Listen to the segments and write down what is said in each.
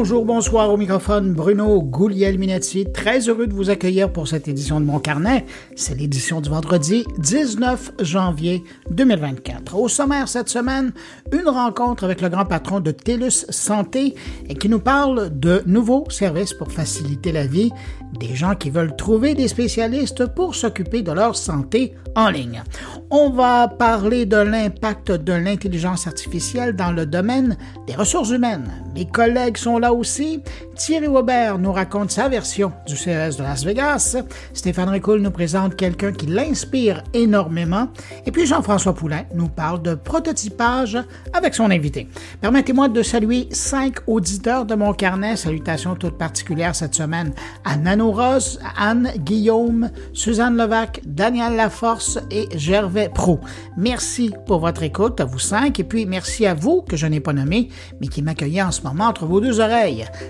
Bonjour, bonsoir au microphone, Bruno Gouliel-Minetti. Très heureux de vous accueillir pour cette édition de Mon Carnet. C'est l'édition du vendredi 19 janvier 2024. Au sommaire cette semaine, une rencontre avec le grand patron de TELUS Santé qui nous parle de nouveaux services pour faciliter la vie des gens qui veulent trouver des spécialistes pour s'occuper de leur santé en ligne. On va parler de l'impact de l'intelligence artificielle dans le domaine des ressources humaines. Mes collègues sont là aussi. Thierry Weber nous raconte sa version du CES de Las Vegas. Stéphane Ricoul nous présente quelqu'un qui l'inspire énormément. Et puis Jean-François Poulain nous parle de prototypage avec son invité. Permettez-moi de saluer cinq auditeurs de mon carnet. Salutations toutes particulières cette semaine à Nano Rose, Anne Guillaume, Suzanne Levac, Daniel Laforce et Gervais Pro. Merci pour votre écoute à vous cinq et puis merci à vous que je n'ai pas nommé mais qui m'accueillez en ce moment entre vos deux oreilles.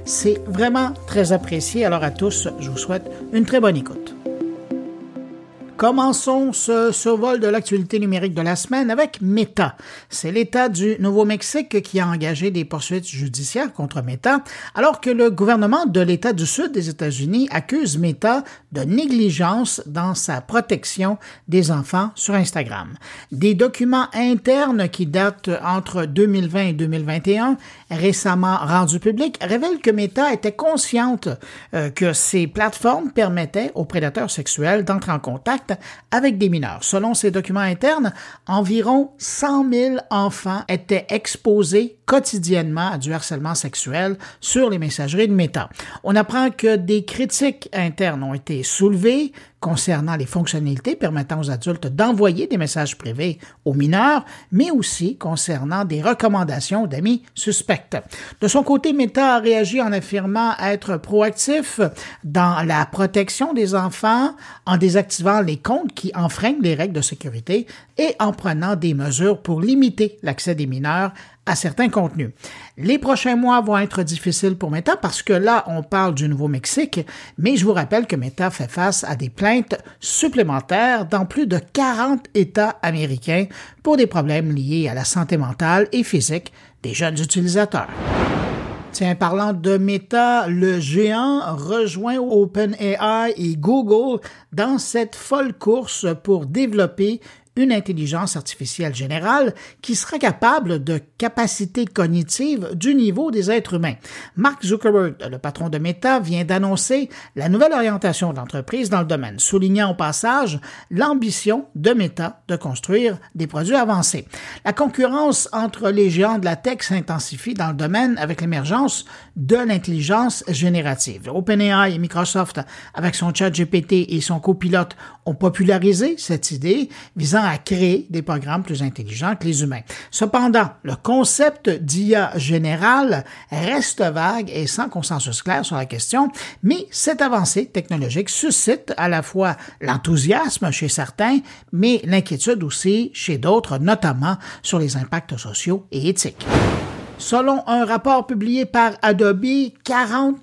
C'est vraiment très apprécié. Alors à tous, je vous souhaite une très bonne écoute. Commençons ce survol de l'actualité numérique de la semaine avec Meta. C'est l'État du Nouveau-Mexique qui a engagé des poursuites judiciaires contre Meta, alors que le gouvernement de l'État du Sud des États-Unis accuse Meta de négligence dans sa protection des enfants sur Instagram. Des documents internes qui datent entre 2020 et 2021, récemment rendus publics, révèlent que Meta était consciente euh, que ces plateformes permettaient aux prédateurs sexuels d'entrer en contact avec des mineurs. Selon ces documents internes, environ 100 000 enfants étaient exposés quotidiennement à du harcèlement sexuel sur les messageries de Meta. On apprend que des critiques internes ont été soulevées concernant les fonctionnalités permettant aux adultes d'envoyer des messages privés aux mineurs, mais aussi concernant des recommandations d'amis suspects. De son côté, Meta a réagi en affirmant être proactif dans la protection des enfants en désactivant les comptes qui enfreignent les règles de sécurité et en prenant des mesures pour limiter l'accès des mineurs certains contenus. Les prochains mois vont être difficiles pour Meta parce que là, on parle du Nouveau-Mexique, mais je vous rappelle que Meta fait face à des plaintes supplémentaires dans plus de 40 États américains pour des problèmes liés à la santé mentale et physique des jeunes utilisateurs. Tiens, parlant de Meta, le géant rejoint OpenAI et Google dans cette folle course pour développer une intelligence artificielle générale qui sera capable de capacités cognitives du niveau des êtres humains. Mark Zuckerberg, le patron de Meta, vient d'annoncer la nouvelle orientation de l'entreprise dans le domaine, soulignant au passage l'ambition de Meta de construire des produits avancés. La concurrence entre les géants de la tech s'intensifie dans le domaine avec l'émergence de l'intelligence générative. OpenAI et Microsoft, avec son chat GPT et son copilote, ont popularisé cette idée visant créer des programmes plus intelligents que les humains. Cependant, le concept d'IA général reste vague et sans consensus clair sur la question, mais cette avancée technologique suscite à la fois l'enthousiasme chez certains, mais l'inquiétude aussi chez d'autres, notamment sur les impacts sociaux et éthiques. Selon un rapport publié par Adobe, 40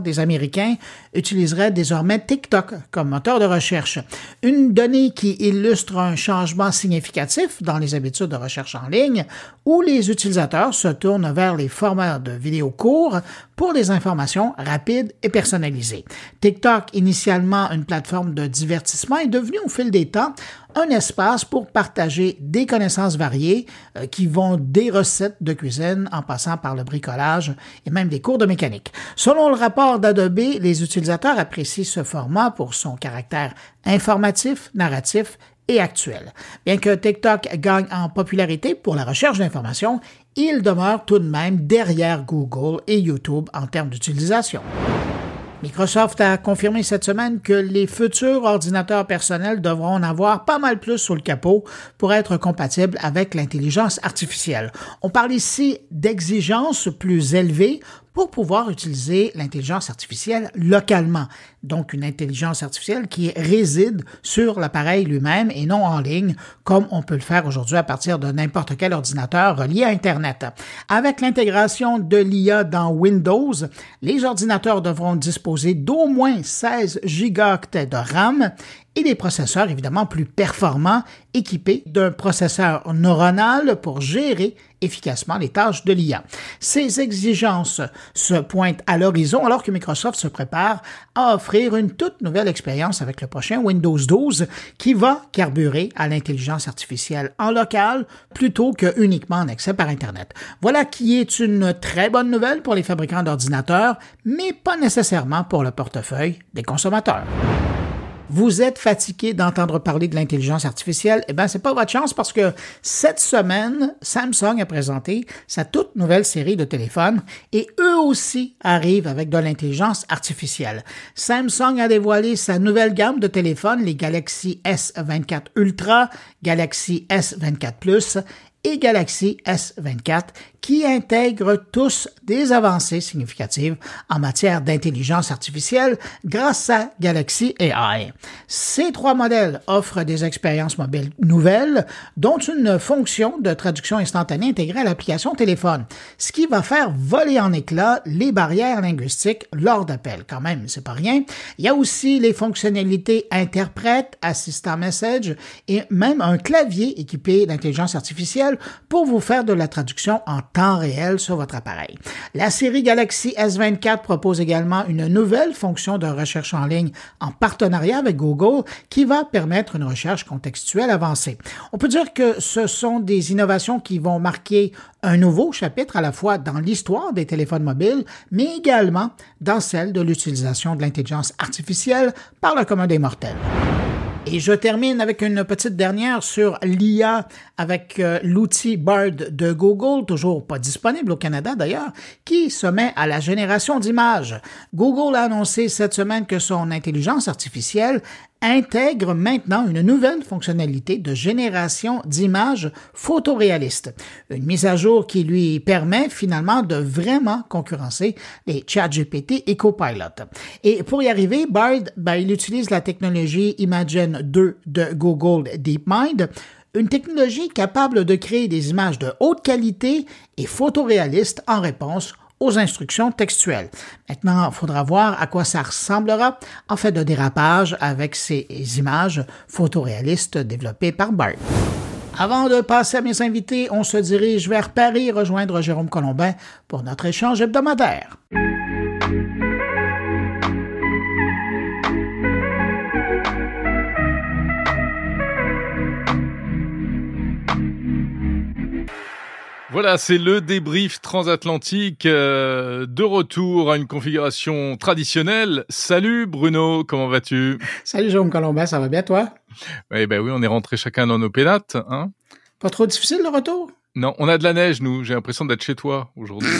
des Américains utiliseraient désormais TikTok comme moteur de recherche. Une donnée qui illustre un changement significatif dans les habitudes de recherche en ligne où les utilisateurs se tournent vers les formats de vidéos courts pour des informations rapides et personnalisées. TikTok, initialement une plateforme de divertissement, est devenu au fil des temps un espace pour partager des connaissances variées euh, qui vont des recettes de cuisine en passant par le bricolage et même des cours de mécanique. Selon le rapport d'Adobe, les utilisateurs apprécient ce format pour son caractère informatif, narratif et actuel. Bien que TikTok gagne en popularité pour la recherche d'informations, il demeure tout de même derrière Google et YouTube en termes d'utilisation. Microsoft a confirmé cette semaine que les futurs ordinateurs personnels devront en avoir pas mal plus sous le capot pour être compatibles avec l'intelligence artificielle. On parle ici d'exigences plus élevées pour pouvoir utiliser l'intelligence artificielle localement. Donc une intelligence artificielle qui réside sur l'appareil lui-même et non en ligne, comme on peut le faire aujourd'hui à partir de n'importe quel ordinateur relié à Internet. Avec l'intégration de l'IA dans Windows, les ordinateurs devront disposer d'au moins 16 gigaoctets de RAM et des processeurs évidemment plus performants équipés d'un processeur neuronal pour gérer efficacement les tâches de l'IA. Ces exigences se pointent à l'horizon alors que Microsoft se prépare à offrir une toute nouvelle expérience avec le prochain Windows 12 qui va carburer à l'intelligence artificielle en local plutôt que uniquement en accès par Internet. Voilà qui est une très bonne nouvelle pour les fabricants d'ordinateurs, mais pas nécessairement pour le portefeuille des consommateurs. Vous êtes fatigué d'entendre parler de l'intelligence artificielle? Eh bien, c'est pas votre chance parce que cette semaine, Samsung a présenté sa toute nouvelle série de téléphones et eux aussi arrivent avec de l'intelligence artificielle. Samsung a dévoilé sa nouvelle gamme de téléphones, les Galaxy S24 Ultra, Galaxy S24 Plus et Galaxy S24 qui intègrent tous des avancées significatives en matière d'intelligence artificielle grâce à Galaxy AI. Ces trois modèles offrent des expériences mobiles nouvelles, dont une fonction de traduction instantanée intégrée à l'application téléphone, ce qui va faire voler en éclats les barrières linguistiques lors d'appels. Quand même, c'est pas rien. Il y a aussi les fonctionnalités interprète, assistant message et même un clavier équipé d'intelligence artificielle pour vous faire de la traduction en temps réel sur votre appareil. La série Galaxy S24 propose également une nouvelle fonction de recherche en ligne en partenariat avec Google qui va permettre une recherche contextuelle avancée. On peut dire que ce sont des innovations qui vont marquer un nouveau chapitre à la fois dans l'histoire des téléphones mobiles, mais également dans celle de l'utilisation de l'intelligence artificielle par le commun des mortels. Et je termine avec une petite dernière sur l'IA avec euh, l'outil Bard de Google, toujours pas disponible au Canada d'ailleurs, qui se met à la génération d'images. Google a annoncé cette semaine que son intelligence artificielle intègre maintenant une nouvelle fonctionnalité de génération d'images photoréalistes. Une mise à jour qui lui permet finalement de vraiment concurrencer les ChatGPT et Copilot. Et pour y arriver, Bard, ben, il utilise la technologie Imagen 2 de Google DeepMind, une technologie capable de créer des images de haute qualité et photoréalistes en réponse instructions textuelles. Maintenant, il faudra voir à quoi ça ressemblera en fait de dérapage avec ces images photoréalistes développées par BART. Avant de passer à mes invités, on se dirige vers Paris rejoindre Jérôme Colombin pour notre échange hebdomadaire. Voilà, c'est le débrief transatlantique euh, de retour à une configuration traditionnelle. Salut Bruno, comment vas-tu? Salut Jérôme Colombin, ça va bien toi? Eh ben oui, on est rentré chacun dans nos pénates. Hein? Pas trop difficile le retour? Non, on a de la neige, nous. J'ai l'impression d'être chez toi aujourd'hui.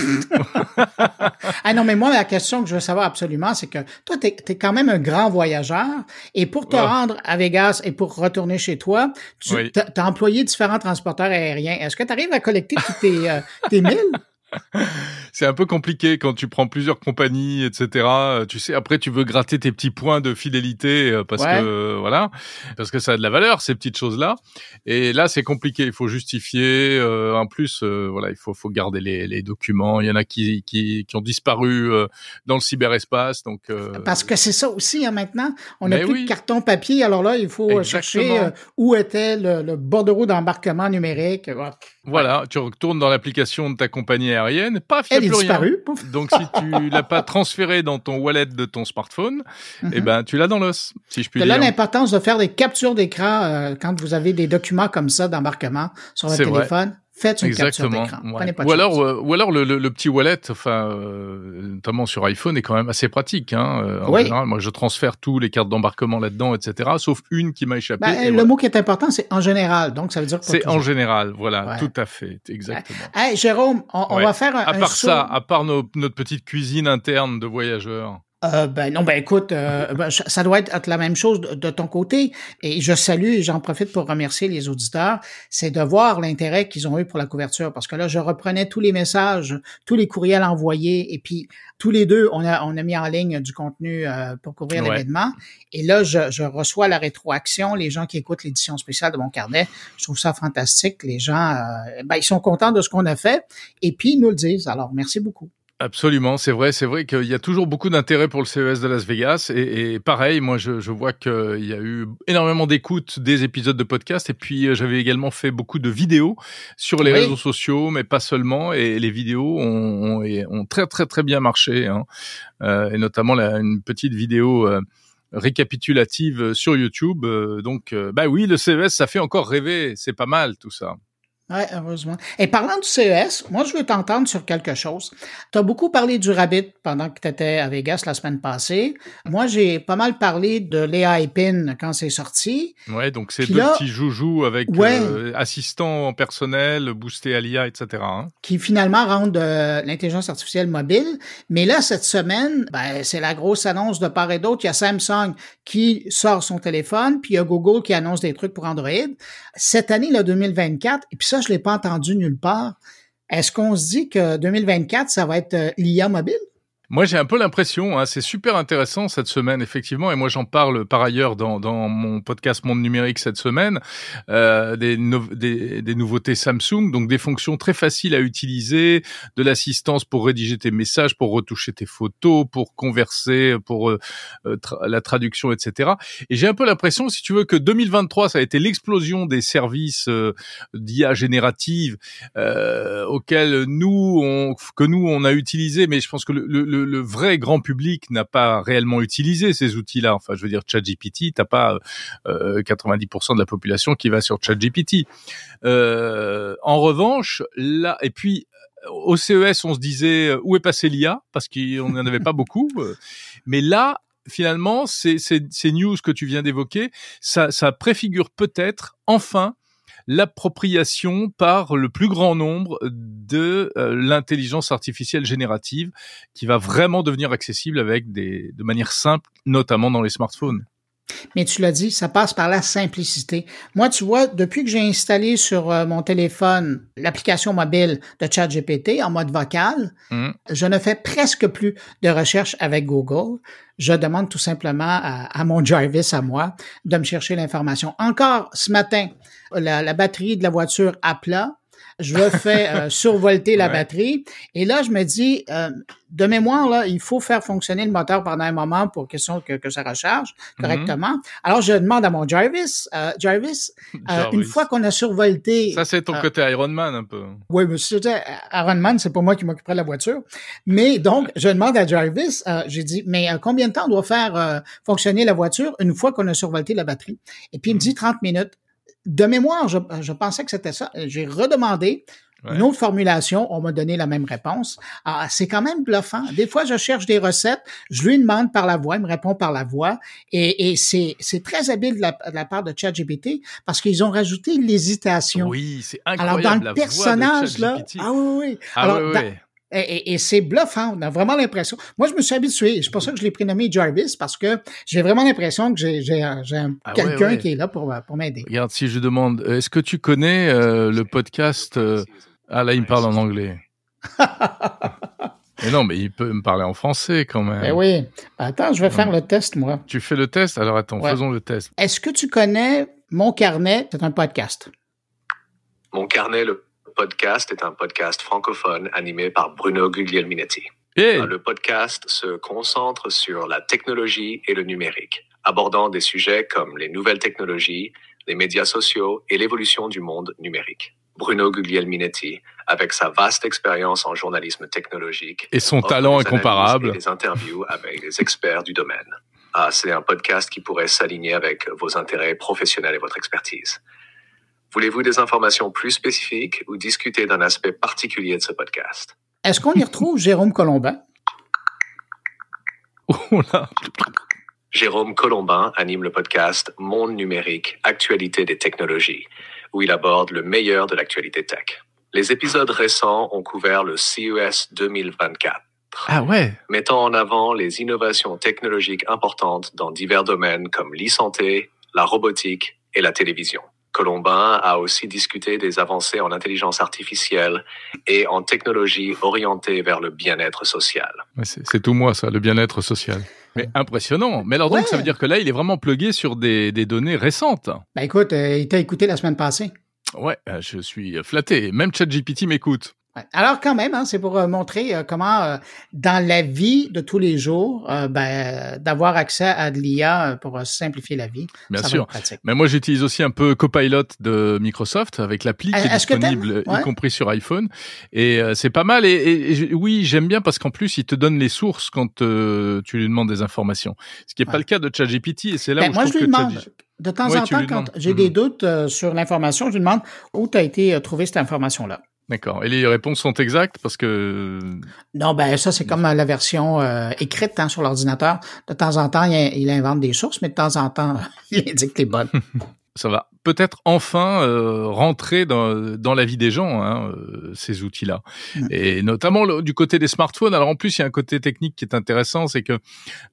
ah non, mais moi, la question que je veux savoir absolument, c'est que toi, tu es, quand même un grand voyageur et pour te rendre à Vegas et pour retourner chez toi, tu as, employé différents transporteurs aériens. Est-ce que tu arrives à collecter tous tes, euh, tes milles? c'est un peu compliqué quand tu prends plusieurs compagnies, etc. Tu sais, après tu veux gratter tes petits points de fidélité euh, parce que voilà, parce que ça a de la valeur ces petites choses là. Et là c'est compliqué, il faut justifier. Euh, en plus, euh, voilà, il faut faut garder les, les, documents. Il y en a qui qui, qui ont disparu dans le cyberespace, donc. Parce que c'est ça aussi hein, maintenant. On n'a plus de carton papier, alors là il faut chercher où était le, le bordereau d'embarquement numérique. Voilà, tu retournes dans l'application de ta compagnie aérienne, paf, il n'y a plus disparu. rien. Donc si tu l'as pas transféré dans ton wallet de ton smartphone, eh mhm. ben tu l'as dans l'os, si je puis dire. C'est là l'importance de faire des captures d'écran euh, quand vous avez des documents comme ça d'embarquement sur votre téléphone. Faites une Exactement. capture d'écran. Ou alors, euh, ou alors le, le, petit wallet, enfin, euh, notamment sur iPhone, est quand même assez pratique. Hein, euh, en général, moi, je transfère tous les cartes d'embarquement là-dedans, etc. Sauf une qui m'a échappé. Ben, le mot qui est important, c'est en général. Donc, ça veut dire que c'est en général. Voilà, tout à fait, exactement. Hey, Jérôme, on, va faire un, à part ça, à part notre petite cuisine interne de voyageurs. Euh, ben non, ben écoute, euh, ben, ça doit être la même chose de, ton côté. Et je salue et j'en profite pour remercier les auditeurs, c'est de voir l'intérêt qu'ils ont eu pour la couverture. Parce que là, je reprenais tous les messages, tous les courriels envoyés, et puis tous les deux, on a, on a mis en ligne du contenu euh, pour couvrir l'événement. Et là, je, je, reçois la rétroaction, les gens qui écoutent l'édition spéciale de mon carnet. Je trouve ça fantastique. Les gens, ben, ils sont contents de ce qu'on a fait, et puis ils nous le disent. Alors, merci beaucoup. Absolument, c'est vrai, c'est vrai qu'il y a toujours beaucoup d'intérêt pour le CES de Las Vegas et, et pareil, moi je, je vois qu'il y a eu énormément d'écoutes des épisodes de podcast et puis euh, j'avais également fait beaucoup de vidéos sur les réseaux sociaux, mais pas seulement et les vidéos ont, ont, ont très très très bien marché hein. euh, et notamment la, une petite vidéo euh, récapitulative sur YouTube. Donc, bah oui, le CES, ça fait encore rêver. C'est pas mal tout ça. Oui, heureusement. Et parlant du CES, moi, je veux t'entendre sur quelque chose. Tu as beaucoup parlé du Rabbit pendant que tu étais à Vegas la semaine passée. Moi, j'ai pas mal parlé de l'AI Pin quand c'est sorti. Ouais, donc c'est deux petits joujoux avec euh, assistant personnel, boosté à l'IA, etc. Hein. Qui finalement rendent euh, l'intelligence artificielle mobile. Mais là, cette semaine, ben, c'est la grosse annonce de part et d'autre. Il y a Samsung qui sort son téléphone, puis il y a Google qui annonce des trucs pour Android. Cette année, là, 2024, et puis ça, je l'ai pas entendu nulle part. Est-ce qu'on se dit que 2024, ça va être euh, l'IA mobile? Moi, j'ai un peu l'impression, hein, c'est super intéressant cette semaine, effectivement, et moi j'en parle par ailleurs dans, dans mon podcast Monde Numérique cette semaine, euh, des, des, des, nouveautés Samsung, donc des fonctions très faciles à utiliser, de l'assistance pour rédiger tes messages, pour retoucher tes photos, pour converser, pour euh, euh la traduction, etc. Et j'ai un peu l'impression, si tu veux, que 2023, ça a été l'explosion des services euh, d'IA générative euh, auxquels nous, on, que nous, on a utilisé, mais je pense que le, le le, vrai grand public n'a pas réellement utilisé ces outils-là. Enfin, je veux dire, ChatGPT, t'as pas euh, 90% de la population qui va sur ChatGPT. Euh, en revanche, là, et puis au CES, on se disait euh, où est passé l'IA parce qu'on n'en avait pas beaucoup. Euh. Mais là, finalement, ces, ces, news que tu viens d'évoquer, ça préfigure peut-être enfin l'appropriation par le plus grand nombre de euh, l'intelligence artificielle générative qui va vraiment devenir accessible avec des, de manière simple, notamment dans les smartphones. Mais tu l'as dit, ça passe par la simplicité. Moi, tu vois, depuis que j'ai installé sur euh, mon téléphone l'application mobile de ChatGPT en mode vocal, mmh. je ne fais presque plus de recherche avec Google. Je demande tout simplement à, mon Jarvis, à moi, de me chercher l'information. Encore ce matin, la, la batterie de la voiture à plat, je fais euh, survolter la batterie. Et là, je me dis, euh, de mémoire, là, il faut faire fonctionner le moteur pendant un moment pour question que, que ça recharge mhm. correctement. Alors, je demande à mon Jarvis, euh, Jarvis, une fois qu'on a survolté... Ça, c'est ton côté Ironman un peu. Oui, mais c'était Ironman, c'est pas moi qui m'occuperai de la voiture. Mais donc, je demande à Jarvis, j'ai dit, mais combien de temps on doit faire fonctionner la voiture une fois qu'on a survolté la batterie? Et puis, il me dit 30 mhm. minutes de mémoire, je, je pensais que c'était ça. J'ai redemandé une autre formulation, on m'a donné la même réponse. Ah, c'est quand même bluffant. Des fois, je cherche des recettes, je lui demande par la voix, il me répond par la voix, et, et c'est, c'est très habile de la, de la part de ChatGPT parce qu'ils ont rajouté l'hésitation. Oui, c'est incroyable. Alors dans le personnage là, ah oui, oui. Ah, Alors, oui, oui. Et, et, c'est bluffant. On a vraiment l'impression. Moi, je me suis habitué. C'est pour ça que je l'ai prénommé Jarvis parce que j'ai vraiment l'impression que j'ai, j'ai, j'ai ah quelqu'un qui est là pour, pour m'aider. Regarde, si je demande, est-ce que tu connais euh, le podcast euh... Ah là, il me parle en anglais. mais non, mais il peut me parler en français quand même. Ben oui. Attends, je vais faire le test, moi. Tu fais le test? Alors attends, faisons le test. Est-ce que tu connais Mon Carnet? C'est un podcast. Mon Carnet, le podcast est un podcast francophone animé par Bruno Guglielminetti. Le podcast se concentre sur la technologie et le numérique, abordant des sujets comme les nouvelles technologies, les médias sociaux et l'évolution du monde numérique. Bruno Guglielminetti, avec sa vaste expérience en journalisme technologique et son talent incomparable, des interviews avec des experts du domaine. Ah, c'est un podcast qui pourrait s'aligner avec vos intérêts professionnels et votre expertise. Voulez-vous des informations plus spécifiques ou discuter d'un aspect particulier de ce podcast? Est-ce qu'on y retrouve Jérôme Colombin? Oh Jérôme Colombin anime le podcast Monde numérique, actualité des technologies, où il aborde le meilleur de l'actualité tech. Les épisodes récents ont couvert le CES 2024. Ah ouais. Mettant en avant les innovations technologiques importantes dans divers domaines comme l'e-santé, la robotique et la télévision. Colombin a aussi discuté des avancées en intelligence artificielle et en technologie orientée vers le bien-être social. C'est tout moi ça, le bien-être social. Mais impressionnant. Mais alors donc, ça veut dire que là, il est vraiment plugué sur des, données récentes. Ben écoute, euh, il t'a écouté la semaine passée. Ouais, euh, je suis flatté. Même ChatGPT m'écoute. Alors quand même, hein, c'est pour euh, montrer euh, comment euh, dans la vie de tous les jours, ben, d'avoir accès à de l'IA pour simplifier la vie. Bien sûr. Mais moi j'utilise aussi un peu Copilot de Microsoft avec l'appli qui est, disponible, y compris sur iPhone. Et c'est pas mal. Et, oui, j'aime bien parce qu'en plus il te donne les sources quand tu lui demandes des informations. Ce qui n'est pas le cas de ChatGPT. Et c'est là ben, où moi, je, lui demande. De temps en temps, quand j'ai des mhm. doutes sur l'information, je lui demande où tu as été trouver cette information-là. D'accord. Et les réponses sont exactes parce que non, ben ça c'est comme la version euh, écrite hein, sur l'ordinateur. De temps en temps, il, invente des sources, mais de temps en temps, il indique les bonnes. ça va peut-être enfin euh, rentrer dans, dans la vie des gens, hein, euh, ces outils-là. Mm. Et notamment du côté des smartphones. Alors en plus, il y a un côté technique qui est intéressant, c'est que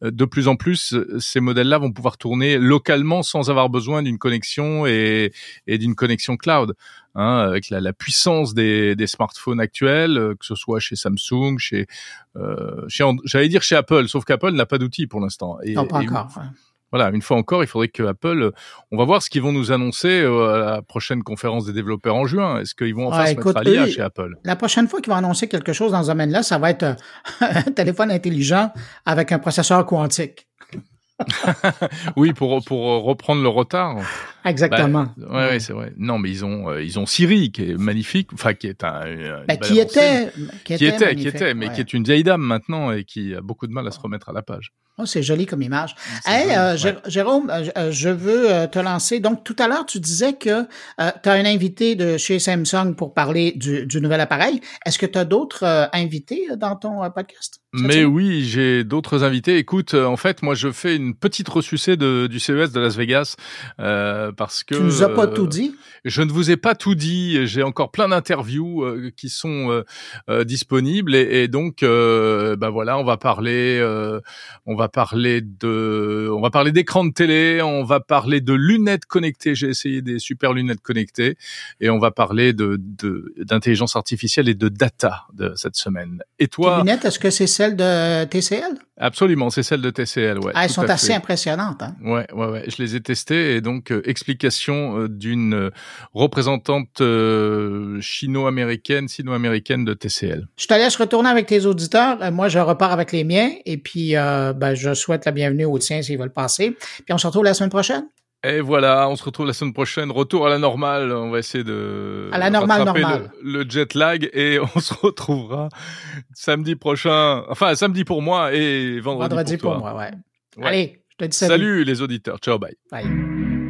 de plus en plus, ces modèles-là vont pouvoir tourner localement sans avoir besoin d'une connexion et, et d'une connexion cloud. Hein, avec la, la puissance des, des, smartphones actuels, euh, que ce soit chez Samsung, chez, euh, chez j'allais dire chez Apple, sauf qu'Apple n'a pas d'outils pour l'instant. non, pas encore. Voilà, une fois encore, il faudrait que Apple, on va voir ce qu'ils vont nous annoncer euh, à la prochaine conférence des développeurs en juin. Est-ce qu'ils vont enfin se mettre à l'IA chez Apple? La prochaine fois qu'ils vont annoncer quelque chose dans ce domaine-là, ça va être un téléphone intelligent avec un processeur quantique. oui, pour, pour reprendre le retard. Exactement. Bah, ouais, c'est vrai. Non, mais ils ont euh, ils ont Siri qui est magnifique, enfin qui est un bah, qui, était, qui, était, qui était, mais qui est une vieille dame maintenant et qui a beaucoup de mal à se remettre à la page. Oh, c'est joli comme image. Hey, euh, Jérôme, euh, je veux te lancer. Donc, tout à l'heure, tu disais que tu as un invité de chez Samsung pour parler du, du nouvel appareil. Est-ce que tu as d'autres invités dans ton podcast? Mais oui, j'ai d'autres invités. Écoute, en fait, moi, je fais une petite ressucée de, du CES de Las Vegas parce que tu nous as pas tout dit? Je ne vous ai pas tout dit. J'ai encore plein d'interviews euh, qui sont euh, euh, disponibles et, et donc, bah voilà, on va parler, on va parler de, on va parler d'écran de télé, on va parler de lunettes connectées. J'ai essayé des super lunettes connectées et on va parler de d'intelligence artificielle et de data de cette semaine. Et toi, lunettes, est-ce que c'est celle de TCL Absolument, c'est celle de TCL, ouais. Ah, elles sont assez impressionnantes. Hein? Ouais, ouais, ouais. Je les ai testées et donc explication d'une représentante euh, chino-américaine, sino-américaine de TCL. Je te laisse retourner avec tes auditeurs. Euh, moi, je repars avec les miens et puis euh, ben, je souhaite la bienvenue aux tiens s'ils veulent passer. Puis on se retrouve la semaine prochaine. Et voilà, on se retrouve la semaine prochaine. Retour à la normale. On va essayer de à la normale normale. Le, jet lag et on se retrouvera samedi prochain. Enfin, samedi pour moi et vendredi, vendredi pour, moi. Ouais. Allez, je te dis salut. Salut les auditeurs. Ciao, bye. Bye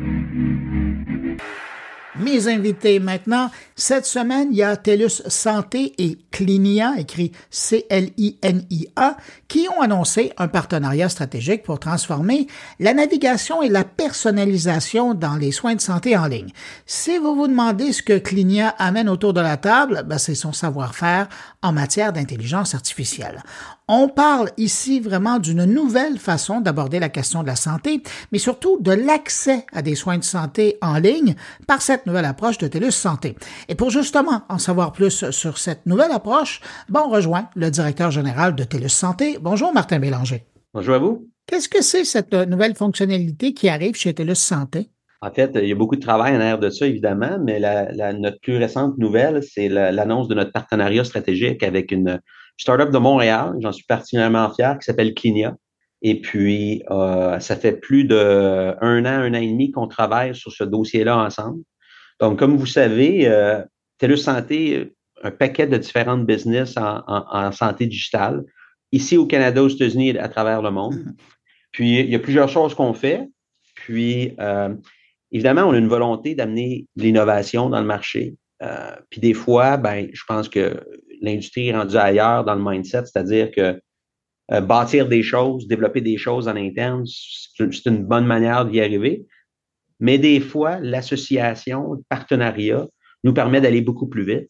mes invités maintenant. Cette semaine, il y a TELUS Santé et Clinia, écrit C-L-I-N-I-A, qui ont annoncé un partenariat stratégique pour transformer la navigation et la personnalisation dans les soins de santé en ligne. Si vous vous demandez ce que Clinia amène autour de la table, ben c'est son savoir-faire en matière d'intelligence artificielle. On parle ici vraiment d'une nouvelle façon d'aborder la question de la santé, mais surtout de l'accès à des soins de santé en ligne par cette nouvelle approche de TELUS Santé. Et pour justement en savoir plus sur cette nouvelle approche, ben on rejoint le directeur général de TELUS Santé. Bonjour Martin Bélanger. Bonjour à vous. Qu'est-ce que c'est cette nouvelle fonctionnalité qui arrive chez TELUS Santé? En fait, il y a beaucoup de travail en arrière de ça, évidemment, mais la, notre plus récente nouvelle, c'est l'annonce de notre partenariat stratégique avec une, startup de Montréal, j'en suis particulièrement fier, qui s'appelle Clinia. Et puis, euh, ça fait plus de un an, un an et demi qu'on travaille sur ce dossier-là ensemble. Donc, comme vous savez, euh, TELUS Santé, un paquet de différentes business en, santé digitale, ici au Canada, aux États-Unis et à travers le monde. Mm-hmm. Puis, il y a plusieurs choses qu'on fait. Puis, euh, évidemment, on a une volonté d'amener l'innovation dans le marché. Euh, puis des fois, ben, je pense que l'industrie est rendue ailleurs dans le mindset, c'est-à-dire que euh, bâtir des choses, développer des choses en interne, c'est une bonne manière d'y arriver. Mais des fois, l'association, le partenariat nous permet d'aller beaucoup plus vite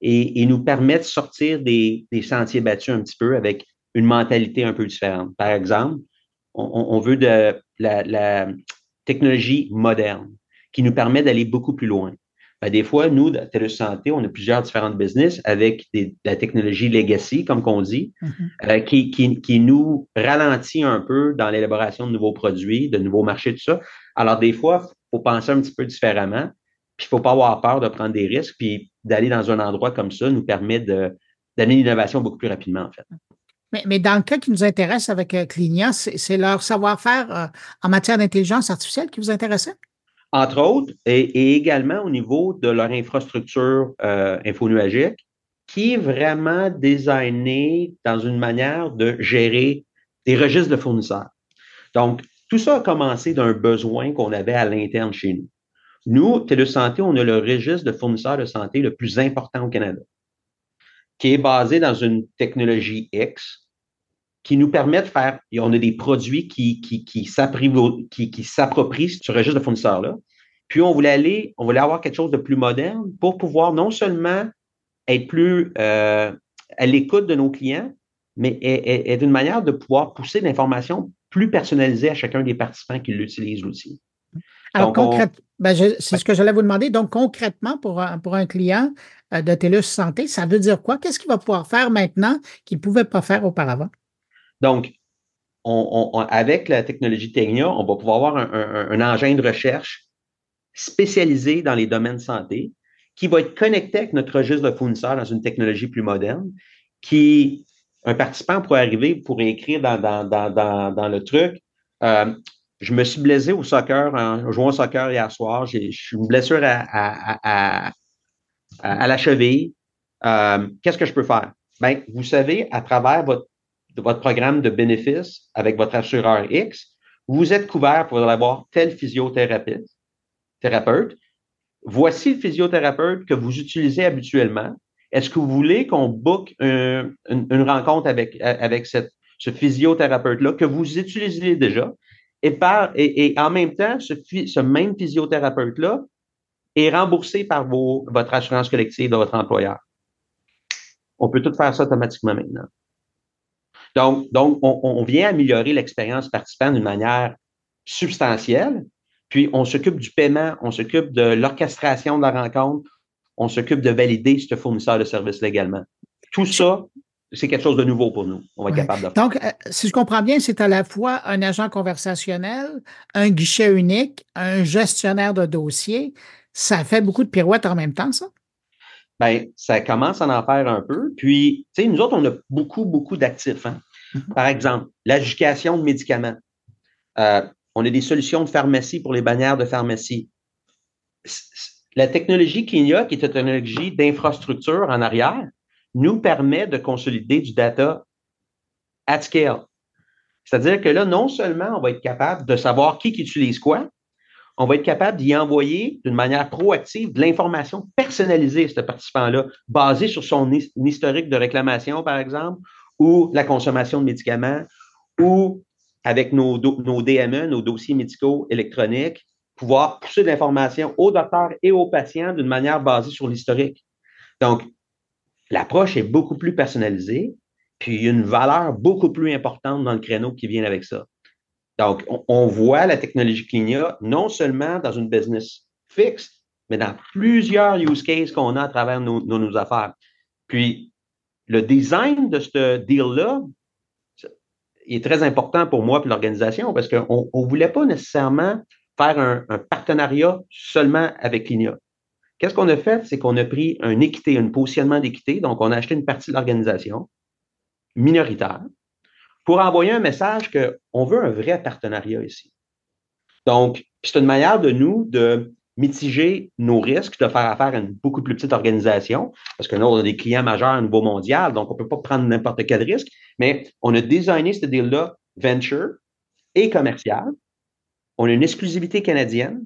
et, nous permet de sortir des, sentiers battus un petit peu avec une mentalité un peu différente. Par exemple, on, veut de la technologie moderne qui nous permet d'aller beaucoup plus loin. Ben, des fois, nous, à TELUS Santé, on a plusieurs différentes business avec des, la technologie legacy, comme qu'on dit, mm-hmm. euh, qui, qui, qui, nous ralentit un peu dans l'élaboration de nouveaux produits, de nouveaux marchés, tout ça. Alors, des fois, il faut penser un petit peu différemment. Puis il ne faut pas avoir peur de prendre des risques, puis d'aller dans un endroit comme ça nous permet d'amener l'innovation beaucoup plus rapidement, en fait. Mais, dans le cas qui nous intéresse avec euh, Clinia, c'est leur savoir-faire euh, en matière d'intelligence artificielle qui vous intéressait? Entre autres, et, également au niveau de leur infrastructure euh, infonuagique, qui est vraiment designée dans une manière de gérer des registres de fournisseurs. Donc, tout ça a commencé d'un besoin qu'on avait à l'interne chez nous. Nous, Télésanté, on a le registre de fournisseurs de santé le plus important au Canada, qui est basé dans une technologie X qui nous permet de faire, et on a des produits qui, qui, qui s'approprient ce registre de fournisseurs-là. Puis on voulait aller, on voulait avoir quelque chose de plus moderne pour pouvoir non seulement être plus euh, à l'écoute de nos clients, mais être une manière de pouvoir pousser l'information plus personnalisée à chacun des participants qui l'utilisent aussi. Alors, concrètement, ben, c'est ce que j'allais vous demander. Donc, concrètement, pour un, pour un client euh, de TELUS Santé, ça veut dire quoi? Qu'est-ce qu'il va pouvoir faire maintenant qu'il ne pouvait pas faire auparavant? Donc, avec la technologie Tegnia, on va pouvoir avoir un, engin de recherche spécialisé dans les domaines de santé qui va être connecté avec notre registre de fournisseurs dans une technologie plus moderne, qui un participant pourrait arriver pour écrire dans, dans, le truc. Euh, je me suis blessé au soccer, en jouant au soccer hier soir. J'ai une blessure à, la cheville. Euh, qu'est-ce que je peux faire? Bien, vous savez, à travers votre de votre programme de bénéfices avec votre assureur X, vous êtes couvert pour avoir tel physiothérapeute. Thérapeute. Voici le physiothérapeute que vous utilisez habituellement. Est-ce que vous voulez qu'on book une, rencontre avec, avec ce physiothérapeute-là que vous utilisez déjà? Et, par, et, en même temps, ce, ce même physiothérapeute-là est remboursé par vos, votre assurance collective de votre employeur. On peut tout faire ça automatiquement maintenant. Donc, donc on, vient améliorer l'expérience participant d'une manière substantielle. Puis, on s'occupe du paiement, on s'occupe de l'orchestration de la rencontre, on s'occupe de valider ce fournisseur de services légalement. Tout ça, c'est quelque chose de nouveau pour nous. On va être capable de faire. Donc, euh, si je comprends bien, c'est à la fois un agent conversationnel, un guichet unique, un gestionnaire de dossier. Ça fait beaucoup de pirouettes en même temps, ça? Ben, ça commence à en faire un peu. Puis, tu sais, nous autres, on a beaucoup, beaucoup d'actifs. Hein. Mm-hmm. Par exemple, l'adjudication de médicaments. Euh, on a des solutions de pharmacie pour les bannières de pharmacie. La technologie qu'il y a, qui est une technologie d'infrastructure en arrière, nous permet de consolider du data at scale. C'est-à-dire que là, non seulement on va être capable de savoir qui, qui utilise quoi, on va être capable d'y envoyer d'une manière proactive de l'information personnalisée à ce participant-là, basée sur son historique de réclamation, par exemple, ou la consommation de médicaments, ou avec nos, nos DME, nos dossiers médicaux électroniques, pouvoir pousser de l'information aux docteurs et aux patients d'une manière basée sur l'historique. Donc, l'approche est beaucoup plus personnalisée, puis une valeur beaucoup plus importante dans le créneau qui vient avec ça. Donc, on, voit la technologie Clinia non seulement dans une business fixe, mais dans plusieurs use cases qu'on a à travers nos, affaires. Puis, le design de ce deal-là est très important pour moi et l'organisation parce qu'on ne voulait pas nécessairement faire un, partenariat seulement avec Clinia. Qu'est-ce qu'on a fait? C'est qu'on a pris un équité, un positionnement d'équité. Donc, on a acheté une partie de l'organisation minoritaire pour envoyer un message qu'on veut un vrai partenariat ici. Donc, c'est une manière de nous de mitiger nos risques, de faire affaire à une beaucoup plus petite organisation, parce que nous, on a des clients majeurs au niveau mondial, donc on ne peut pas prendre n'importe quel risque, mais on a designé ce deal-là venture et commercial. On a une exclusivité canadienne,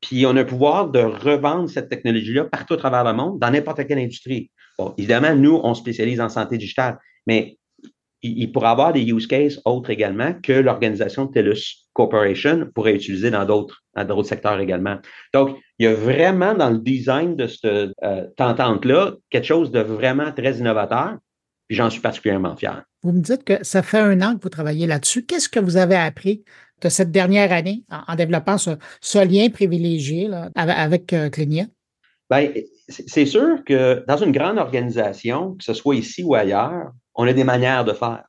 puis on a le pouvoir de revendre cette technologie-là partout à travers le monde, dans n'importe quelle industrie. Bon, évidemment, nous, on spécialise en santé digitale, mais il, pourrait avoir des use cases autres également que l'organisation TELUS Corporation pourrait utiliser dans d'autres dans d'autres secteurs également. Donc, il y a vraiment dans le design de cette euh, tentante-là quelque chose de vraiment très innovateur, puis j'en suis particulièrement fier. Vous me dites que ça fait un an que vous travaillez là-dessus. Qu'est-ce que vous avez appris de cette dernière année en, développant ce, lien privilégié avec, euh, Clinia? Bien, c'est sûr que dans une grande organisation, que ce soit ici ou ailleurs, on a des manières de faire.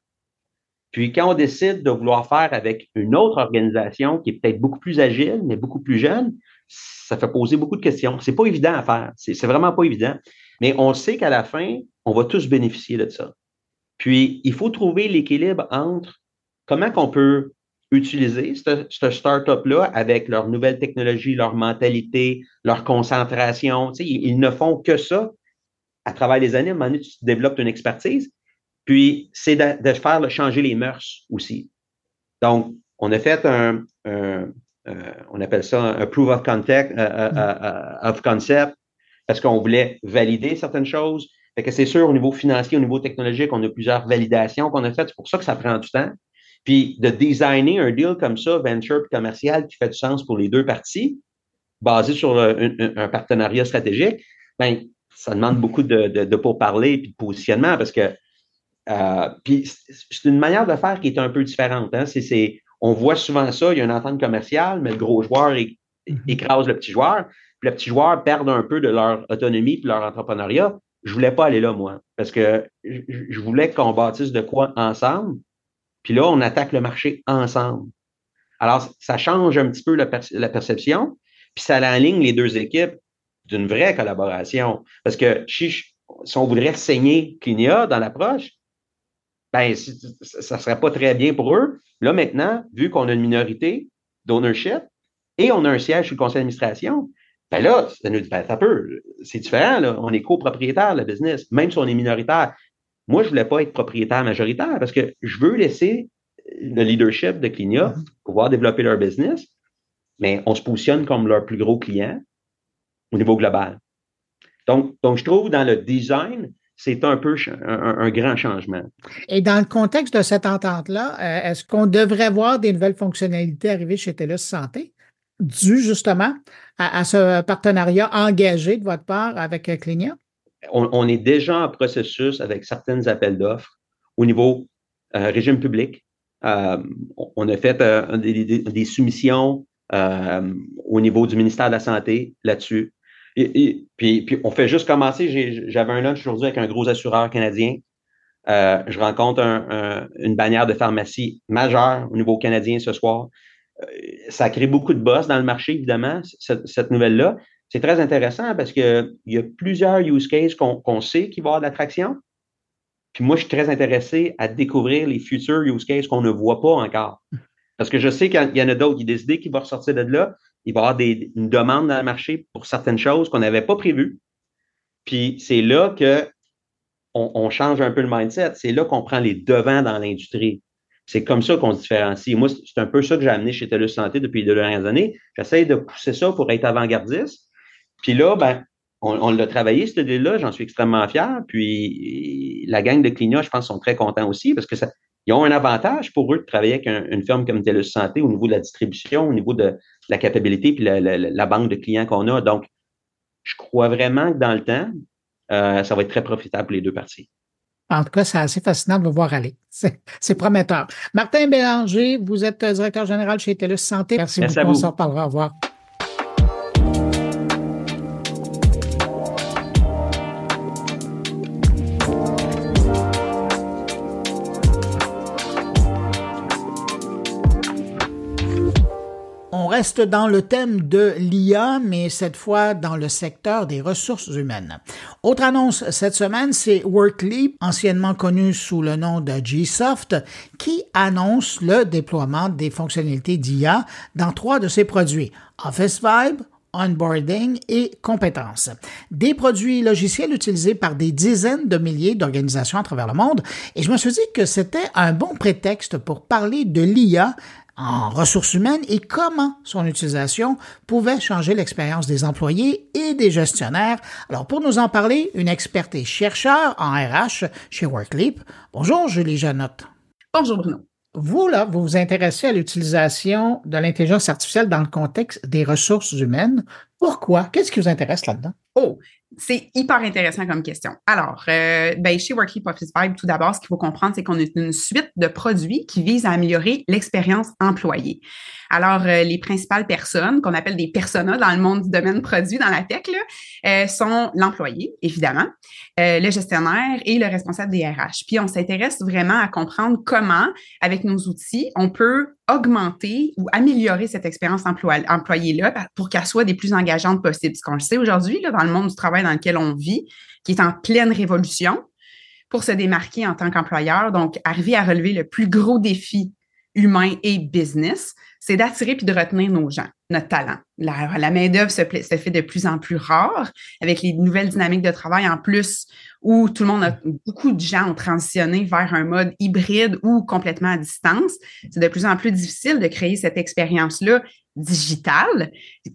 Puis quand on décide de vouloir faire avec une autre organisation qui est peut-être beaucoup plus agile, mais beaucoup plus jeune, ça fait poser beaucoup de questions. C'est pas évident à faire. C'est vraiment pas évident. Mais on sait qu'à la fin, on va tous bénéficier de ça. Puis, il faut trouver l'équilibre entre comment qu'on peut utiliser cette, start-up-là avec leur nouvelle technologie, leur mentalité, leur concentration. Tu ils, ne font que ça à travers les années. À un moment donné, tu développes une expertise. Puis, c'est de, faire changer les mœurs aussi. Donc, on a fait un, on appelle ça un proof of concept, euh, euh, euh, of concept parce qu'on voulait valider certaines choses. Fait que c'est sûr, au niveau financier, au niveau technologique, on a plusieurs validations qu'on a faites. C'est pour ça que ça prend du temps. Puis de designer un deal comme ça, venture commercial, qui fait du sens pour les deux parties, basé sur un, partenariat stratégique, ben, ça demande beaucoup de, de, de pourparler et de positionnement parce que euh, puis c'est une manière de faire qui est un peu différente. Hein. C'est, on voit souvent ça, il y a une entente commerciale, mais le gros joueur mm-hmm. écrase le petit joueur. Puis le petit joueur perd un peu de leur autonomie et leur entrepreneuriat. Je voulais pas aller là, moi, parce que je voulais qu'on bâtisse de quoi ensemble. Puis là, on attaque le marché ensemble. Alors, ça change un petit peu la, perception, puis ça aligne les deux équipes d'une vraie collaboration. Parce que si, on voudrait saigner Clinia dans l'approche, ben, ça ne serait pas très bien pour eux. Là, maintenant, vu qu'on a une minorité d'ownership et on a un siège sur le conseil d'administration, ben là, ça nous dit, ben, ça peut, c'est différent, là. On est copropriétaire, le business, même si on est minoritaire. Moi, je voulais pas être propriétaire majoritaire parce que je veux laisser le leadership de Clinia mm-hmm. pouvoir développer leur business, mais on se positionne comme leur plus gros client au niveau global. Donc, donc je trouve dans le design, c'est un peu un, grand changement. Et dans le contexte de cette entente-là, euh, est-ce qu'on devrait voir des nouvelles fonctionnalités arriver chez TELUS Santé, dû justement à, ce partenariat engagé de votre part avec euh, Clinia? On, est déjà en processus avec certains appels d'offres au niveau euh, régime public. on a fait des, soumissions au niveau du ministère de la Santé là-dessus. Et, puis, puis, on fait juste commencer. J'avais un lunch aujourd'hui avec un gros assureur canadien. Euh, je rencontre une bannière de pharmacie majeure au niveau canadien ce soir. Euh, ça crée beaucoup de boss dans le marché, évidemment, cette, nouvelle-là. C'est très intéressant parce qu'il y a plusieurs use cases qu'on sait qu'il va y avoir de l'attraction. Puis moi, je suis très intéressé à découvrir les futurs use cases qu'on ne voit pas encore. Parce que je sais qu'il y en a d'autres, il y a des idées qui vont ressortir de là il va y avoir des, une demande dans le marché pour certaines choses qu'on n'avait pas prévues. Puis c'est là que on, change un peu le mindset. C'est là qu'on prend les devants dans l'industrie. C'est comme ça qu'on se différencie. Moi, c'est un peu ça que j'ai amené chez TELUS Santé depuis deux dernières années. J'essaie de pousser ça pour être avant-gardiste. Puis là, ben, on, l'a travaillé, cette idée-là. J'en suis extrêmement fier. Puis la gang de Clignot, je pense, sont très contents aussi parce que ça, ils ont un avantage pour eux de travailler avec une firme comme TELUS Santé au niveau de la distribution, au niveau de, la capacité puis la, banque de clients qu'on a. Donc, je crois vraiment que dans le temps, euh, ça va être très profitable pour les deux parties. En tout cas, c'est assez fascinant de vous voir aller. C'est prometteur. Martin Bélanger, vous êtes directeur général chez TELUS Santé. Merci, beaucoup. On s'en reparlera. Au revoir. Reste dans le thème de l'IA, mais cette fois dans le secteur des ressources humaines. Autre annonce cette semaine, c'est Workleap, anciennement connu sous le nom de Gsoft, qui annonce le déploiement des fonctionnalités d'IA dans trois de ses produits, Office Vibe, onboarding et compétences. Des produits logiciels utilisés par des dizaines de milliers d'organisations à travers le monde et je me suis dit que c'était un bon prétexte pour parler de l'IA en ressources humaines et comment son utilisation pouvait changer l'expérience des employés et des gestionnaires. Alors, pour nous en parler, une experte et chercheur en RH chez Workleap. Bonjour, Julie Janotte. Bonjour, Bruno. Vous, là, vous vous intéressez à l'utilisation de l'intelligence artificielle dans le contexte des ressources humaines. Pourquoi? Qu'est-ce qui vous intéresse là-dedans? Oh, c'est hyper intéressant comme question. Alors, euh, ben, chez Workheap Office Vibe, tout d'abord, ce qu'il faut comprendre, c'est qu'on a une suite de produits qui visent à améliorer l'expérience employée. Alors, euh, les principales personnes qu'on appelle des personas dans le monde du domaine produit dans la tech là, euh, sont l'employé, évidemment, euh, le gestionnaire et le responsable des RH. Puis, on s'intéresse vraiment à comprendre comment, avec nos outils, on peut augmenter ou améliorer cette expérience employée-là pour qu'elle soit des plus engageantes possibles. Ce qu'on le sait aujourd'hui, dans le monde du travail dans lequel on vit, qui est en pleine révolution, pour se démarquer en tant qu'employeur, donc arriver à relever le plus gros défi humain et business, c'est d'attirer puis de retenir nos gens, notre talent. La, main-d'œuvre se, se, fait de plus en plus rare avec les nouvelles dynamiques de travail en plus où tout le monde a beaucoup de gens ont transitionné vers un mode hybride ou complètement à distance. C'est de plus en plus difficile de créer cette expérience-là digitale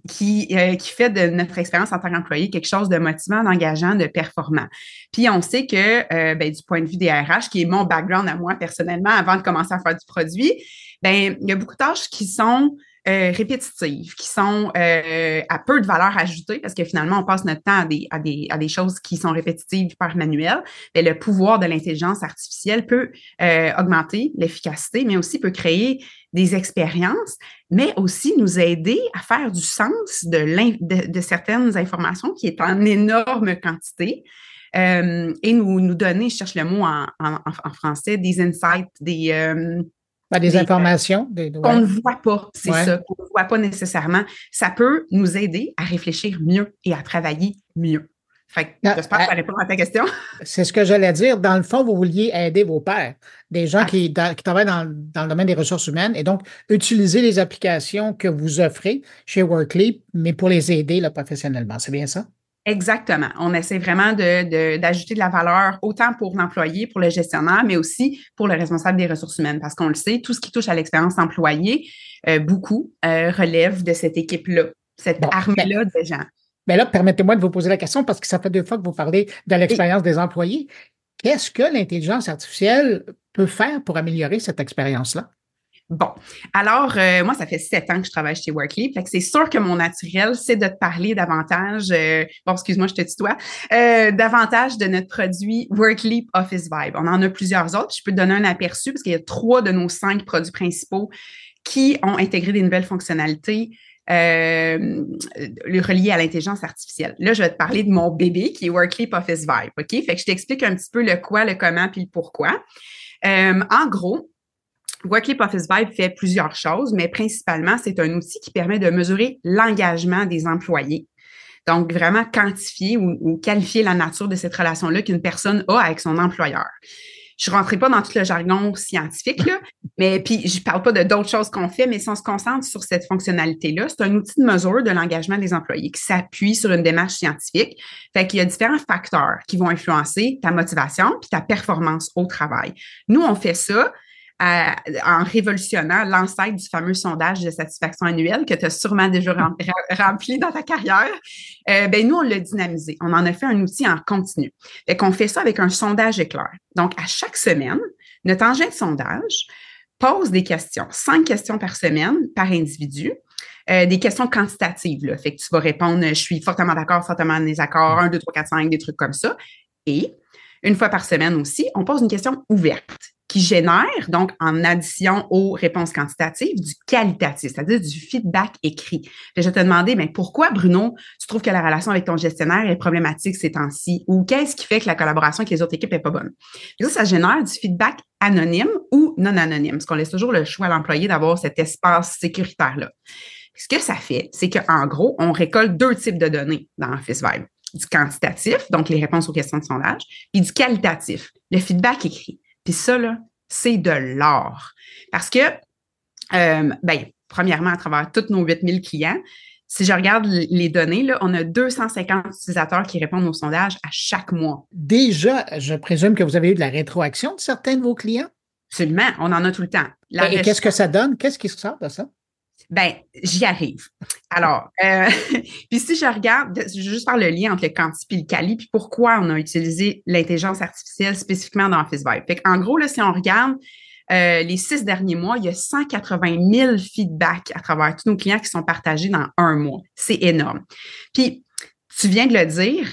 qui, euh, qui fait de notre expérience en tant qu'employé quelque chose de motivant, d'engageant, de performant. Puis on sait que euh, ben, du point de vue des RH, qui est mon background à moi personnellement avant de commencer à faire du produit, ben il y a beaucoup de tâches qui sont euh, répétitives, qui sont euh, à peu de valeur ajoutée, parce que finalement, on passe notre temps à des, à des, à des choses qui sont répétitives par manuel. Mais le pouvoir de l'intelligence artificielle peut euh, augmenter l'efficacité, mais aussi peut créer des expériences, mais aussi nous aider à faire du sens de, de, de certaines informations qui est en énorme quantité. Et nous, nous donner, je cherche le mot en, en, français, des insights, des, ben, des, informations. qu'on ne voit pas, c'est ça, qu'on ne voit pas nécessairement. Ça peut nous aider à réfléchir mieux et à travailler mieux. Fait j'espère que ça répond à ta question. C'est ce que j'allais dire. Dans le fond, vous vouliez aider vos pairs, des gens ah. qui, qui, travaillent dans, dans, le domaine des ressources humaines, et donc utiliser les applications que vous offrez chez Workleap, mais pour les aider là, professionnellement. C'est bien ça? Exactement. On essaie vraiment d'ajouter de, de, la valeur autant pour l'employé, pour le gestionnaire, mais aussi pour le responsable des ressources humaines, parce qu'on le sait, tout ce qui touche à l'expérience employée, euh, beaucoup euh, relève de cette équipe-là, cette armée-là de gens. Mais là, permettez-moi de vous poser la question parce que ça fait deux fois que vous parlez de l'expérience des employés. Qu'est-ce que l'intelligence artificielle peut faire pour améliorer cette expérience-là? Bon, alors euh, moi, ça fait sept ans que je travaille chez Workleap, fait que c'est sûr que mon naturel, c'est de te parler davantage, euh, bon, excuse-moi, je te tutoie, euh, davantage de notre produit Workleap Office Vibe. On en a plusieurs autres. Je peux te donner un aperçu parce qu'il y a trois de nos cinq produits principaux qui ont intégré des nouvelles fonctionnalités euh, à l'intelligence artificielle. Là, je vais te parler de mon bébé qui est Workleap Office Vibe, OK? Fait que je t'explique un petit peu le quoi, le comment puis le pourquoi. en gros, Workleap Office Vibe fait plusieurs choses, mais principalement, c'est un outil qui permet de mesurer l'engagement des employés. Donc, vraiment quantifier ou, qualifier la nature de cette relation-là qu'une personne a avec son employeur. Je ne rentrerai pas dans tout le jargon scientifique, là, mais puis je parle pas de d'autres choses qu'on fait, mais si on se concentre sur cette fonctionnalité-là, c'est un outil de mesure de l'engagement des employés qui s'appuie sur une démarche scientifique. Fait qu'il y a différents facteurs qui vont influencer ta motivation puis ta performance au travail. Nous, on fait ça en révolutionnant l'ancêtre du fameux sondage de satisfaction annuelle que tu as sûrement déjà rempli dans ta carrière, euh, ben nous, on l'a dynamisé. On en a fait un outil en continu. Fait qu'on fait ça avec un sondage éclair. Donc, à chaque semaine, notre engin de sondage pose des questions, cinq questions par semaine par individu. Euh, des questions quantitatives. Là. Fait que tu vas répondre je suis fortement d'accord, fortement en désaccord, 1, 2, 3, 4, 5, des trucs comme ça. Et une fois par semaine aussi, on pose une question ouverte qui génère, donc en addition aux réponses quantitatives, du qualitatif, c'est-à-dire du feedback écrit. je vais te demander, mais pourquoi, Bruno, tu trouves que la relation avec ton gestionnaire est problématique ces temps-ci? Ou qu'est-ce qui fait que la collaboration avec les autres équipes est pas bonne? Ça, ça génère du feedback anonyme ou non anonyme, parce qu'on laisse toujours le choix à l'employé d'avoir cet espace sécuritaire-là. Ce que ça fait, c'est qu'en gros, on récolte deux types de données dans Office Vibe. Du quantitatif, donc les réponses aux questions de sondage, puis du qualitatif, le feedback écrit. Puis ça, là, c'est de l'or. Parce que, euh, ben, premièrement, à travers tous nos 8000 clients, si je regarde les données, là, on a 250 utilisateurs qui répondent au sondage à chaque mois. Déjà, je présume que vous avez eu de la rétroaction de certains de vos clients? Absolument, on en a tout le temps. Et qu'est-ce que ça donne? Qu'est-ce qui sort de ça? Ben, j'y arrive. Alors, euh, puis si je regarde, je vais juste faire le lien entre le quanti et le quali, puis pourquoi on a utilisé l'intelligence artificielle spécifiquement dans Office Vibe. Fait en gros, là, si on regarde euh, les six derniers mois, il y a 180 000 feedbacks à travers tous nos clients qui sont partagés dans un mois. C'est énorme. Puis, tu viens de le dire,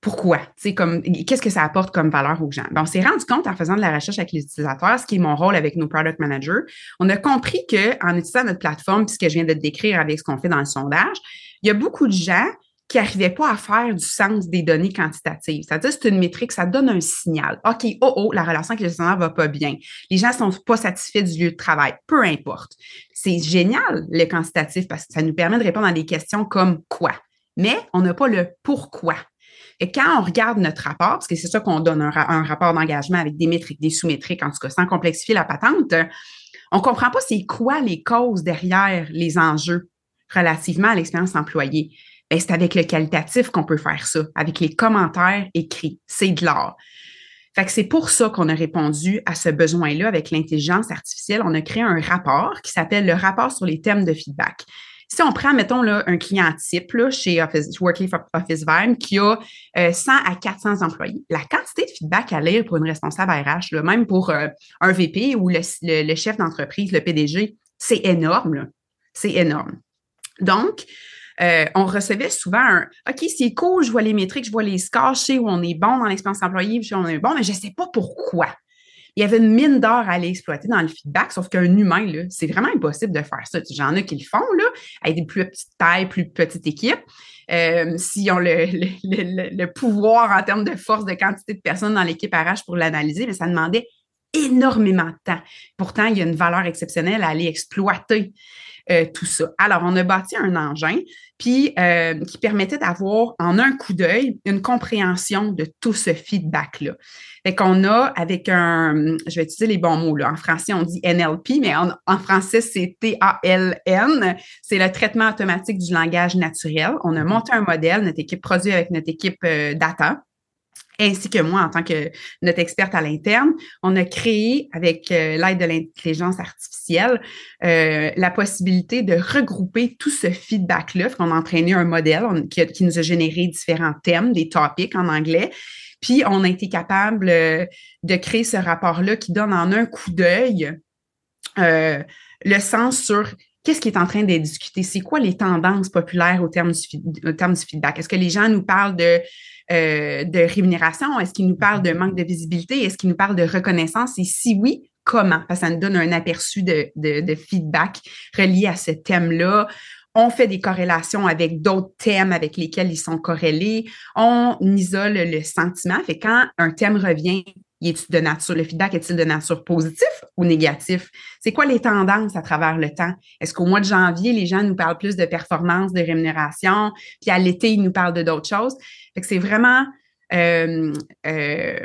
pourquoi? qu'est-ce que ça apporte comme valeur aux gens? On s'est rendu compte en faisant de la recherche avec les utilisateurs, ce qui est mon rôle avec nos product managers, on a compris qu'en utilisant notre plateforme, puisque je viens de décrire avec ce qu'on fait dans le sondage, il y a beaucoup de gens qui n'arrivaient pas à faire du sens des données quantitatives. C'est-à-dire, c'est une métrique, ça donne un signal. OK, oh, oh, la relation avec le gestionnaire va pas bien. Les gens sont pas satisfaits du lieu de travail. Peu importe. C'est génial, le quantitatif, parce que ça nous permet de répondre à des questions comme quoi. Mais on n'a pas le pourquoi. Et quand on regarde notre rapport, parce que c'est ça qu'on donne un, rapport d'engagement avec des métriques, des sous-métriques, en tout cas, sans complexifier la patente, on comprend pas c'est quoi les causes derrière les enjeux relativement à l'expérience employée. Ben, c'est avec le qualitatif qu'on peut faire ça, avec les commentaires écrits. C'est de l'art. C'est pour ça qu'on a répondu à ce besoin-là avec l'intelligence artificielle. On a créé un rapport qui s'appelle le rapport sur les thèmes de feedback. Si on prend, mettons, là, un client type là, chez Office, Workleaf Office Vibe qui a 100 euh, à 400 employés, la quantité de feedback à lire pour une responsable RH, même pour euh, un VP ou le, le chef d'entreprise, le PDG, c'est énorme. C'est énorme. Donc, euh, on recevait souvent un OK, c'est cool, je vois les métriques, je vois les scores, je sais où on est bon dans l'expérience employée, je sais où on est bon, mais je ne sais pas pourquoi. Il y avait une mine d'or à aller exploiter dans le feedback, sauf qu'un humain, c'est vraiment impossible de faire ça. J'en ai qui le font, là, avec des plus petites tailles, plus petites équipes. Euh, s'ils ont le, le, le, pouvoir en termes de force, de quantité de personnes dans l'équipe RH pour l'analyser, mais ça demandait énormément de temps. Pourtant, il y a une valeur exceptionnelle à aller exploiter tout ça. Alors, on a bâti un engin puis euh, qui permettait d'avoir en un coup d'œil une compréhension de tout ce feedback-là. Fait qu'on a avec un, je vais utiliser les bons mots là. En français, on dit NLP, mais en, en français, c'est T-A-L-N. C'est le traitement automatique du langage naturel. On a mm-hmm. monté un modèle, notre équipe produit avec notre équipe euh, data ainsi que moi en tant que notre experte à l'interne, on a créé avec euh, l'aide de l'intelligence artificielle euh, la possibilité de regrouper tout ce feedback-là. On a entraîné un modèle qui, nous a généré différents thèmes, des topics en anglais. Puis on a été capable euh, de créer ce rapport-là qui donne en un coup d'œil le sens sur qu'est-ce qui est en train d'être discuté, c'est quoi les tendances populaires au terme du feedback? Est-ce que les gens nous parlent de euh, de rémunération? Est-ce qu'il nous parle de manque de visibilité? Est-ce qu'il nous parle de reconnaissance? Et si oui, comment? Parce que ça nous donne un aperçu de, de, feedback relié à ce thème-là. On fait des corrélations avec d'autres thèmes avec lesquels ils sont corrélés. On isole le sentiment. Fait quand un thème revient, est de nature, le feedback est-il de nature positif ou négatif? C'est quoi les tendances à travers le temps? Est-ce qu'au mois de janvier, les gens nous parlent plus de performance, de rémunération, puis à l'été, ils nous parlent de d'autres choses? C'est vraiment euh, euh,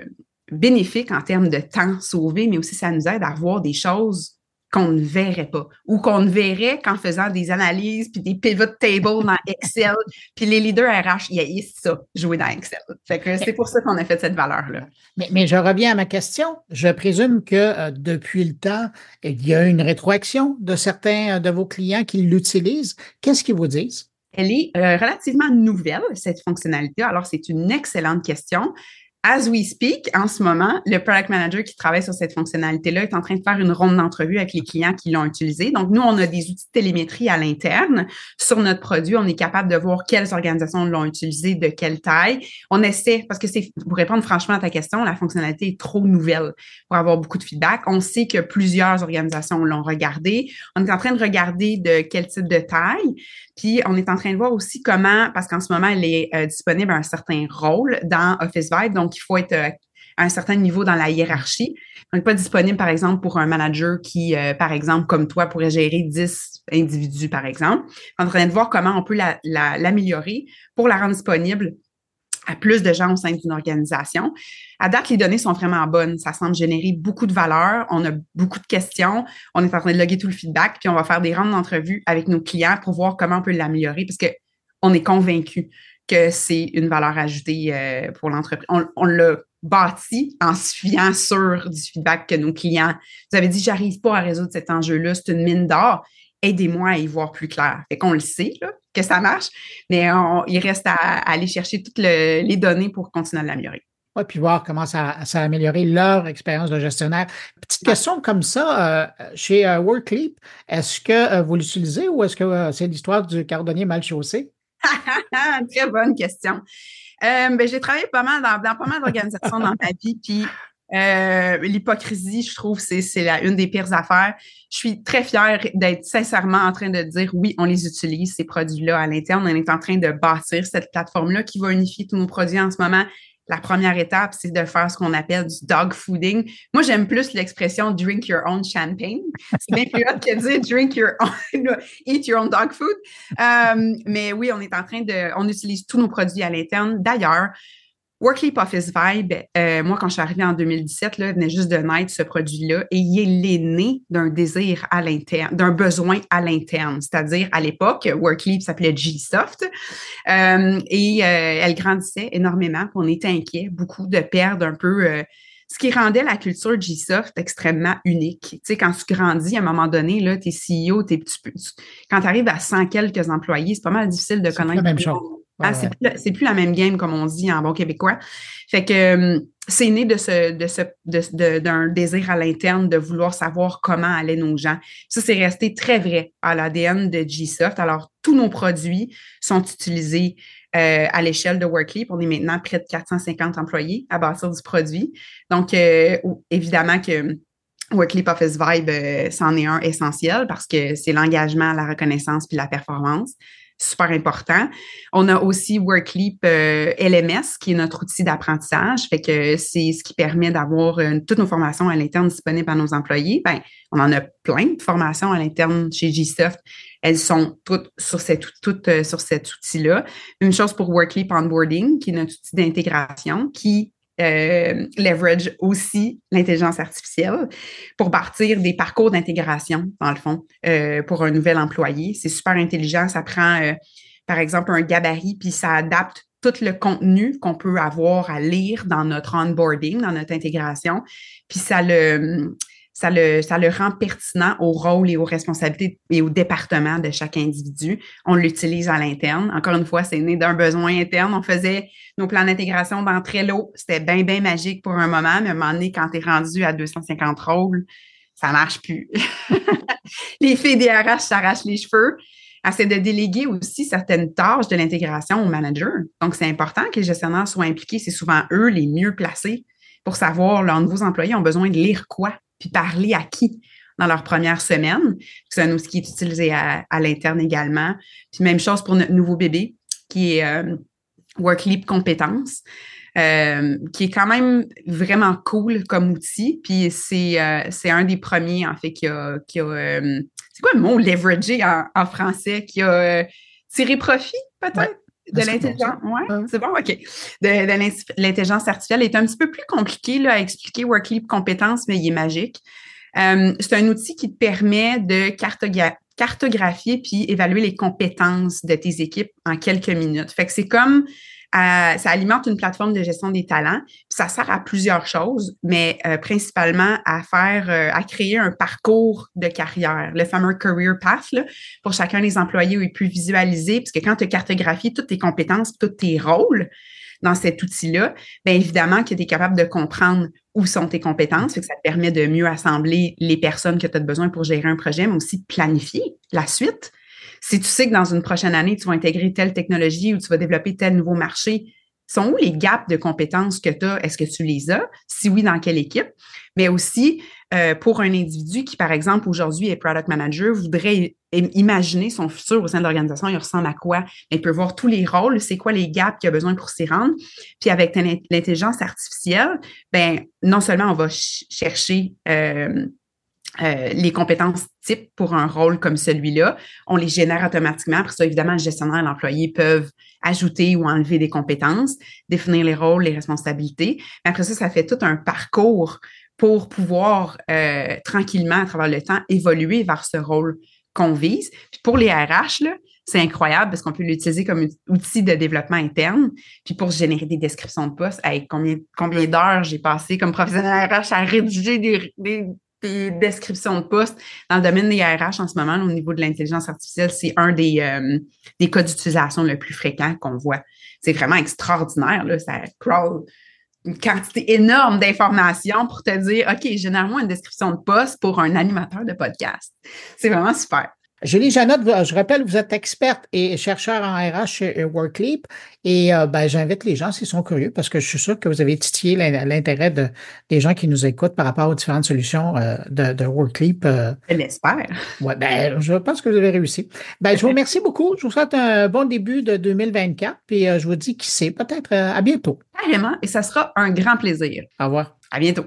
bénéfique en termes de temps sauvé, mais aussi ça nous aide à voir des choses qu'on ne verrait pas ou qu'on ne verrait qu'en faisant des analyses puis des pivot tables dans Excel. puis les leaders RH, ils ça, jouer dans Excel. Fait que c'est pour ça qu'on a fait cette valeur-là. Mais, mais, je reviens à ma question. Je présume que euh, depuis le temps, il y a une rétroaction de certains de vos clients qui l'utilisent. Qu'est-ce qu'ils vous disent? Elle est euh, relativement nouvelle, cette fonctionnalité. Alors, c'est une excellente question. As we speak, en ce moment, le product manager qui travaille sur cette fonctionnalité-là est en train de faire une ronde d'entrevue avec les clients qui l'ont utilisé. Donc, nous, on a des outils de télémétrie à l'interne sur notre produit. On est capable de voir quelles organisations l'ont utilisé, de quelle taille. On essaie, parce que c'est, pour répondre franchement à ta question, la fonctionnalité est trop nouvelle pour avoir beaucoup de feedback. On sait que plusieurs organisations l'ont regardé. On est en train de regarder de quel type de taille. Puis, on est en train de voir aussi comment, parce qu'en ce moment, elle est euh, disponible à un certain rôle dans Office Vibe. Donc, il faut être euh, à un certain niveau dans la hiérarchie. On n'est pas disponible, par exemple, pour un manager qui, euh, par exemple, comme toi, pourrait gérer 10 individus, par exemple. On est en train de voir comment on peut l'améliorer pour la rendre disponible à plus de gens au sein d'une organisation. À date, les données sont vraiment bonnes. Ça semble générer beaucoup de valeur. On a beaucoup de questions. On est en train de loguer tout le feedback, puis on va faire des rondes d'entrevue avec nos clients pour voir comment on peut l'améliorer parce qu'on est convaincu que c'est une valeur ajoutée euh, pour l'entreprise. On, l'a bâti en se fiant sur du feedback que nos clients. Vous avez dit, j'arrive pas à résoudre cet enjeu-là, c'est une mine d'or. Aidez-moi à y voir plus clair. Fait qu'on le sait, là, que ça marche, mais il reste à, aller chercher toutes les données pour continuer à l'améliorer. Oui, puis voir comment ça, a amélioré leur expérience de gestionnaire. Petite question comme ça, euh, chez euh, Workleap, est-ce que euh, vous l'utilisez ou est-ce que c'est l'histoire du cardonnier mal chaussé? Très bonne question. Euh, ben, j'ai travaillé pas mal dans, pas mal d'organisations dans ma vie, puis euh, l'hypocrisie, je trouve, c'est, c'est la, une des pires affaires. Je suis très fière d'être sincèrement en train de dire oui, on les utilise, ces produits-là à l'interne. On est en train de bâtir cette plateforme-là qui va unifier tous nos produits en ce moment. La première étape, c'est de faire ce qu'on appelle du dog fooding. Moi, j'aime plus l'expression drink your own champagne. C'est bien plus hot que dire drink your own, eat your own dog food. Euh, mais oui, on est en train de, on utilise tous nos produits à l'interne. D'ailleurs, Workleap Office Vibe, euh, moi, quand je suis arrivée en 2017, là, venait juste de naître ce produit-là et il est l'aîné d'un désir à l'interne, d'un besoin à l'interne. C'est-à-dire, à, l'époque, Workleap s'appelait G-Soft euh, et euh, elle grandissait énormément. On était inquiet, beaucoup de perdre un peu ce qui rendait la culture G-Soft extrêmement unique. Tu sais, quand tu grandis, à un moment donné, là, t'es CEO, t'es, quand tu arrives à 100 quelques employés, c'est pas mal difficile de connaître. la même chose. Ah, c'est, plus, la même game, comme on dit en bon québécois. Fait que hum, c'est né de ce, de ce, d'un désir à l'interne de vouloir savoir comment allaient nos gens. Ça, c'est resté très vrai à l'ADN de G-Soft. Alors, tous nos produits sont utilisés euh, à l'échelle de Workleap. On est maintenant près de 450 employés à bâtir du produit. Donc, euh, évidemment que Workleap Office Vibe, euh, c'en est un essentiel parce que c'est l'engagement, la reconnaissance puis la performance super important. On a aussi Workleap euh, LMS, qui est notre outil d'apprentissage. Fait que c'est ce qui permet d'avoir euh, toutes nos formations à l'interne disponibles à nos employés. Ben, on en a plein de formations à l'interne chez GSoft. Elles sont toutes sur, euh, sur cet outil-là. Une chose pour Workleap Onboarding, qui est notre outil d'intégration, qui euh, leverage aussi l'intelligence artificielle pour bâtir des parcours d'intégration, dans le fond, euh, pour un nouvel employé. C'est super intelligent. Ça prend, euh, par exemple, un gabarit, puis ça adapte tout le contenu qu'on peut avoir à lire dans notre onboarding, dans notre intégration, puis ça le, ça le, ça le rend pertinent au rôle et aux responsabilités et au département de chaque individu. On l'utilise à l'interne. Encore une fois, c'est né d'un besoin interne. On faisait nos plans d'intégration dans Trello. C'était bien, bien magique pour un moment, mais à un moment donné, quand tu es rendu à 250 rôles, ça marche plus. les filles des RH s'arrachent les cheveux. C'est de déléguer aussi certaines tâches de l'intégration au manager. Donc, c'est important que les gestionnaires soient impliqués. C'est souvent eux les mieux placés pour savoir leurs nouveaux employés ont besoin de lire quoi? Puis parler à qui dans leur première semaine. C'est un outil qui est utilisé à, l'interne également. Puis même chose pour notre nouveau bébé, qui est euh, Workleap Compétences. Euh, qui est quand même vraiment cool comme outil. Puis c'est euh, un des premiers, en fait, qui a. Qui a c'est quoi le mot? Leveragé en, français? Qui a tiré profit, peut-être? De l'intelligence, ouais, c'est bon, OK. De, l'intelligence artificielle est un petit peu plus compliqué là, à expliquer Workleap compétences, mais il est magique. Euh, c'est un outil qui te permet de cartographier puis évaluer les compétences de tes équipes en quelques minutes. Fait que c'est comme ça alimente une plateforme de gestion des talents. ça sert à plusieurs choses, mais euh, principalement à faire, euh, à créer un parcours de carrière, le fameux career path là, pour chacun des employés où il peut visualiser, parce que quand tu as cartographié toutes tes compétences, tous tes rôles dans cet outil-là, bien évidemment que tu es capable de comprendre où sont tes compétences, fait que ça te permet de mieux assembler les personnes que tu as besoin pour gérer un projet, mais aussi planifier la suite si tu sais que dans une prochaine année, tu vas intégrer telle technologie ou tu vas développer tel nouveau marché, sont où les gaps de compétences que tu as? Est-ce que tu les as? Si oui, dans quelle équipe? Mais aussi, euh, pour un individu qui, par exemple, aujourd'hui est product manager, voudrait imaginer son futur au sein de l'organisation, il ressemble à quoi? Il peut voir tous les rôles, c'est quoi les gaps qu'il a besoin pour s'y rendre. Puis avec l'intelligence artificielle, ben non seulement on va chercher euh, euh, les compétences types pour un rôle comme celui-là, on les génère automatiquement. Après ça, évidemment, le gestionnaire et l'employé peuvent ajouter ou enlever des compétences, définir les rôles, les responsabilités. après ça, ça fait tout un parcours pour pouvoir euh, tranquillement, à travers le temps, évoluer vers ce rôle qu'on vise. Puis pour les RH, c'est incroyable parce qu'on peut l'utiliser comme outil de développement interne. Puis pour générer des descriptions de poste, avec combien, combien d'heures j'ai passé comme professionnel RH à rédiger des descriptions de poste dans le domaine des RH en ce moment, au niveau de l'intelligence artificielle, c'est un des, euh, des cas d'utilisation le plus fréquent qu'on voit. C'est vraiment extraordinaire. Là, ça crawl une quantité énorme d'informations pour te dire, OK, généralement une description de poste pour un animateur de podcast. C'est vraiment super. Julie Janotte, je rappelle, vous êtes experte et chercheur en RH chez Workleap. Et euh, ben, j'invite les gens s'ils sont curieux, parce que je suis sûr que vous avez titillé l'intérêt de, des gens qui nous écoutent par rapport aux différentes solutions euh, de, de Workleap. Euh. Je l'espère. Ouais, ben, je pense que vous avez réussi. Ben, je vous remercie beaucoup. Je vous souhaite un bon début de 2024. Puis je vous dis qui sait, peut-être à bientôt. Carrément. Et ça sera un grand plaisir. Au revoir. À bientôt.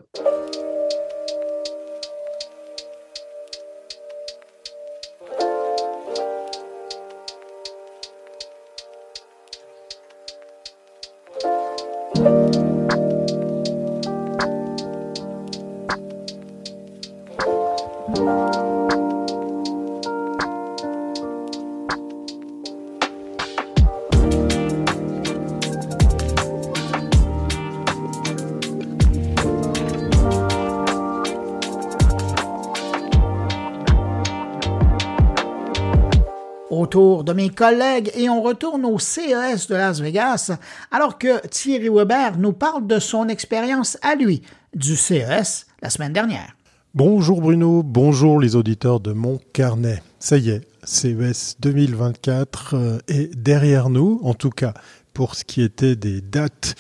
Mes collègues et on retourne au CES de Las Vegas alors que Thierry Weber nous parle de son expérience à lui du CES la semaine dernière. Bonjour Bruno, bonjour les auditeurs de mon carnet. Ça y est, CES 2024 euh, est derrière nous, en tout cas pour ce qui était des dates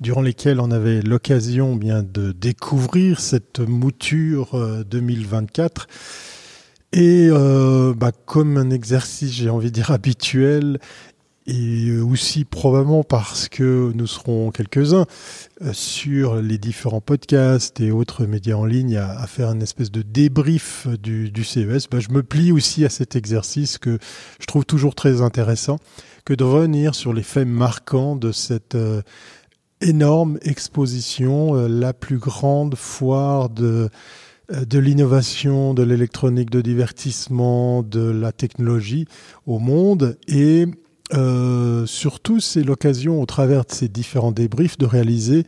durant lesquelles on avait l'occasion bien de découvrir cette mouture 2024. Euh, et euh, bah, comme un exercice, j'ai envie de dire habituel, et aussi probablement parce que nous serons quelques-uns euh, sur les différents podcasts et autres médias en ligne à, faire une espèce de débrief du, CES, bah, je me plie aussi à cet exercice que je trouve toujours très intéressant, que de revenir sur les faits marquants de cette euh, énorme exposition, la plus grande foire de euh, de l'innovation, de l'électronique de divertissement, de la technologie au monde. Et euh, surtout, c'est l'occasion, au travers de ces différents débriefs, de réaliser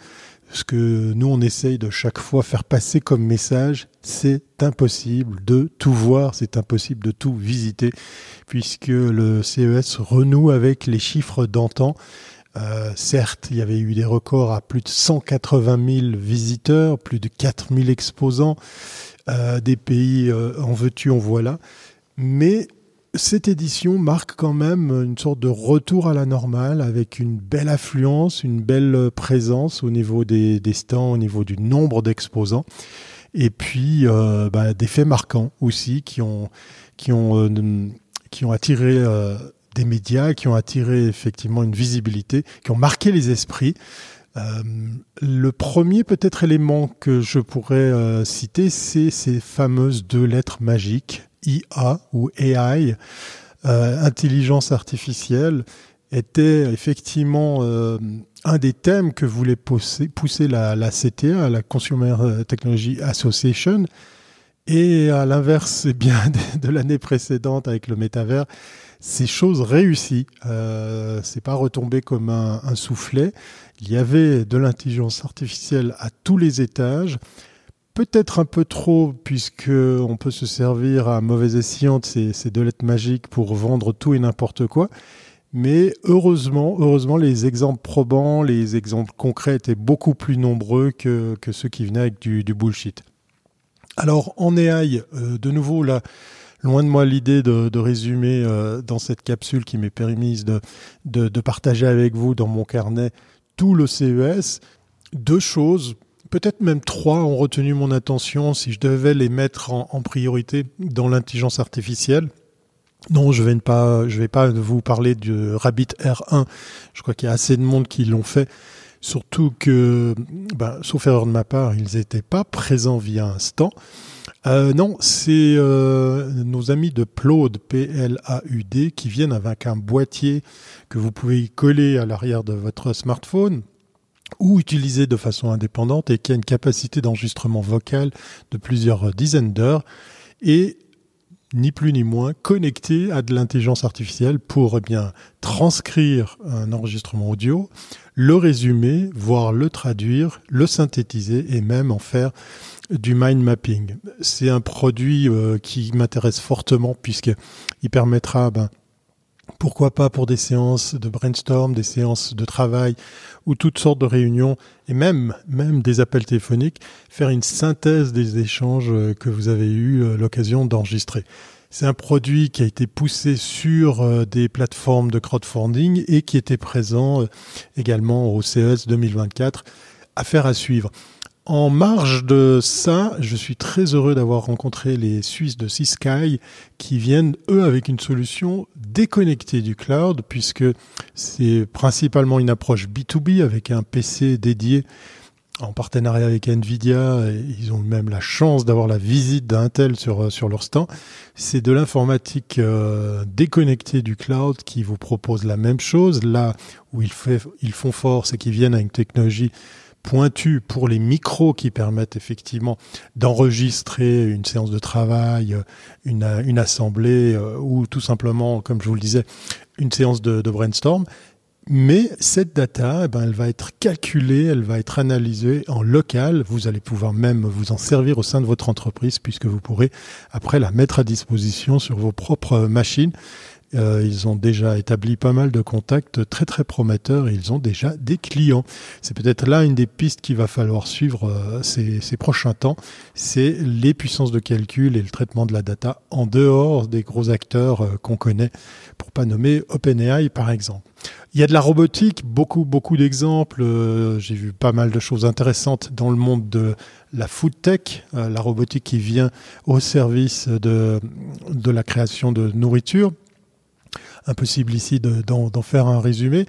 ce que nous, on essaye de chaque fois faire passer comme message, c'est impossible de tout voir, c'est impossible de tout visiter, puisque le CES renoue avec les chiffres d'antan. Euh, certes, il y avait eu des records à plus de 180 000 visiteurs, plus de 4 000 exposants, euh, des pays euh, en veux-tu, en voilà. Mais cette édition marque quand même une sorte de retour à la normale avec une belle affluence, une belle présence au niveau des, stands, au niveau du nombre d'exposants. Et puis bah, des faits marquants aussi qui ont, qui ont, qui ont attiré des médias qui ont attiré effectivement une visibilité, qui ont marqué les esprits. Euh, le premier peut-être élément que je pourrais euh, citer, c'est ces fameuses deux lettres magiques, IA ou AI, euh, intelligence artificielle, était effectivement un des thèmes que voulait pousser, pousser la, la, CTA, la Consumer Technology Association. Et à l'inverse, eh bien de l'année précédente avec le métavers, ces choses réussies. Euh, c'est pas retombé comme un, soufflet. Il y avait de l'intelligence artificielle à tous les étages. Peut-être un peu trop, puisque on peut se servir à mauvais escient de ces, deux lettres magiques pour vendre tout et n'importe quoi. Mais heureusement, heureusement, les exemples probants, les exemples concrets étaient beaucoup plus nombreux que, ceux qui venaient avec du, du bullshit. Alors en AI, euh, de nouveau là, loin de moi l'idée de, résumer euh, dans cette capsule qui m'est permise de, de, partager avec vous dans mon carnet tout le CES. Deux choses, peut-être même trois, ont retenu mon attention si je devais les mettre en, priorité dans l'intelligence artificielle. Non, je vais ne pas, je vais pas vous parler du Rabbit R1. Je crois qu'il y a assez de monde qui l'ont fait. Surtout que, ben, sauf erreur de ma part, ils n'étaient pas présents via instant. Euh, non, c'est euh, nos amis de Plaud, P-L-A-U-D, qui viennent avec un boîtier que vous pouvez coller à l'arrière de votre smartphone ou utiliser de façon indépendante et qui a une capacité d'enregistrement vocal de plusieurs dizaines d'heures et ni plus ni moins connecté à de l'intelligence artificielle pour eh bien transcrire un enregistrement audio, le résumer, voire le traduire, le synthétiser et même en faire du mind mapping. C'est un produit euh, qui m'intéresse fortement puisqu'il permettra, ben, pourquoi pas pour des séances de brainstorm, des séances de travail ou toutes sortes de réunions et même, même des appels téléphoniques, faire une synthèse des échanges euh, que vous avez eu euh, l'occasion d'enregistrer. C'est un produit qui a été poussé sur des plateformes de crowdfunding et qui était présent également au CES 2024. Affaire à suivre. En marge de ça, je suis très heureux d'avoir rencontré les Suisses de Sysky qui viennent, eux, avec une solution déconnectée du cloud, puisque c'est principalement une approche B2B avec un PC dédié en partenariat avec Nvidia, ils ont même la chance d'avoir la visite d'Intel sur, euh, sur leur stand. C'est de l'informatique euh, déconnectée du cloud qui vous propose la même chose. Là où ils, font fort, c'est qu'ils viennent avec une technologie pointue pour les micros qui permettent effectivement d'enregistrer une séance de travail, une, une assemblée euh, ou tout simplement, comme je vous le disais, une séance de, de brainstorm. Mais cette data, eh ben, elle va être calculée, elle va être analysée en local. Vous allez pouvoir même vous en servir au sein de votre entreprise puisque vous pourrez après la mettre à disposition sur vos propres machines. Euh, ils ont déjà établi pas mal de contacts très très prometteurs et ils ont déjà des clients. C'est peut-être là une des pistes qu'il va falloir suivre euh, ces, prochains temps. C'est les puissances de calcul et le traitement de la data en dehors des gros acteurs euh, qu'on connaît, pour pas nommer OpenAI par exemple. Il y a de la robotique, beaucoup beaucoup d'exemples. J'ai vu pas mal de choses intéressantes dans le monde de la food tech, la robotique qui vient au service de la création de nourriture impossible ici d'en faire un résumé.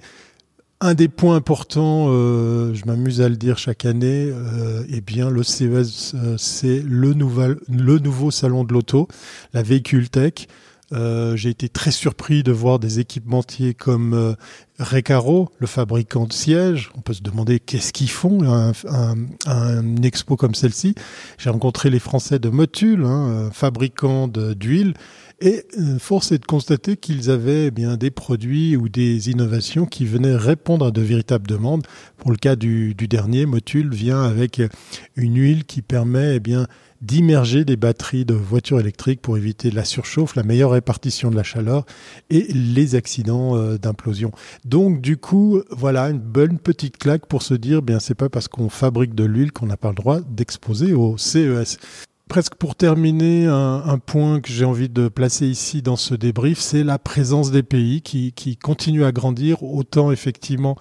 Un des points importants, euh, je m'amuse à le dire chaque année, euh, eh bien le CES, euh, c'est le, le nouveau salon de l'auto, la véhicule tech. Euh, j'ai été très surpris de voir des équipementiers comme Recaro, le fabricant de sièges. On peut se demander qu'est-ce qu'ils font un, un, un, expo comme celle-ci. J'ai rencontré les Français de Motul, hein, fabricant d'huile. Et euh, force est de constater qu'ils avaient eh bien des produits ou des innovations qui venaient répondre à de véritables demandes. Pour le cas du, dernier, Motul vient avec une huile qui permet eh d'immerger des batteries de voitures électriques pour éviter la surchauffe, la meilleure répartition de la chaleur et les accidents euh, d'implosion. Donc du coup, voilà une bonne petite claque pour se dire bien c'est pas parce qu'on fabrique de l'huile qu'on n'a pas le droit d'exposer au CES presque pour terminer, un, point que j'ai envie de placer ici dans ce débrief, c'est la présence des pays qui, continue à grandir. Autant effectivement,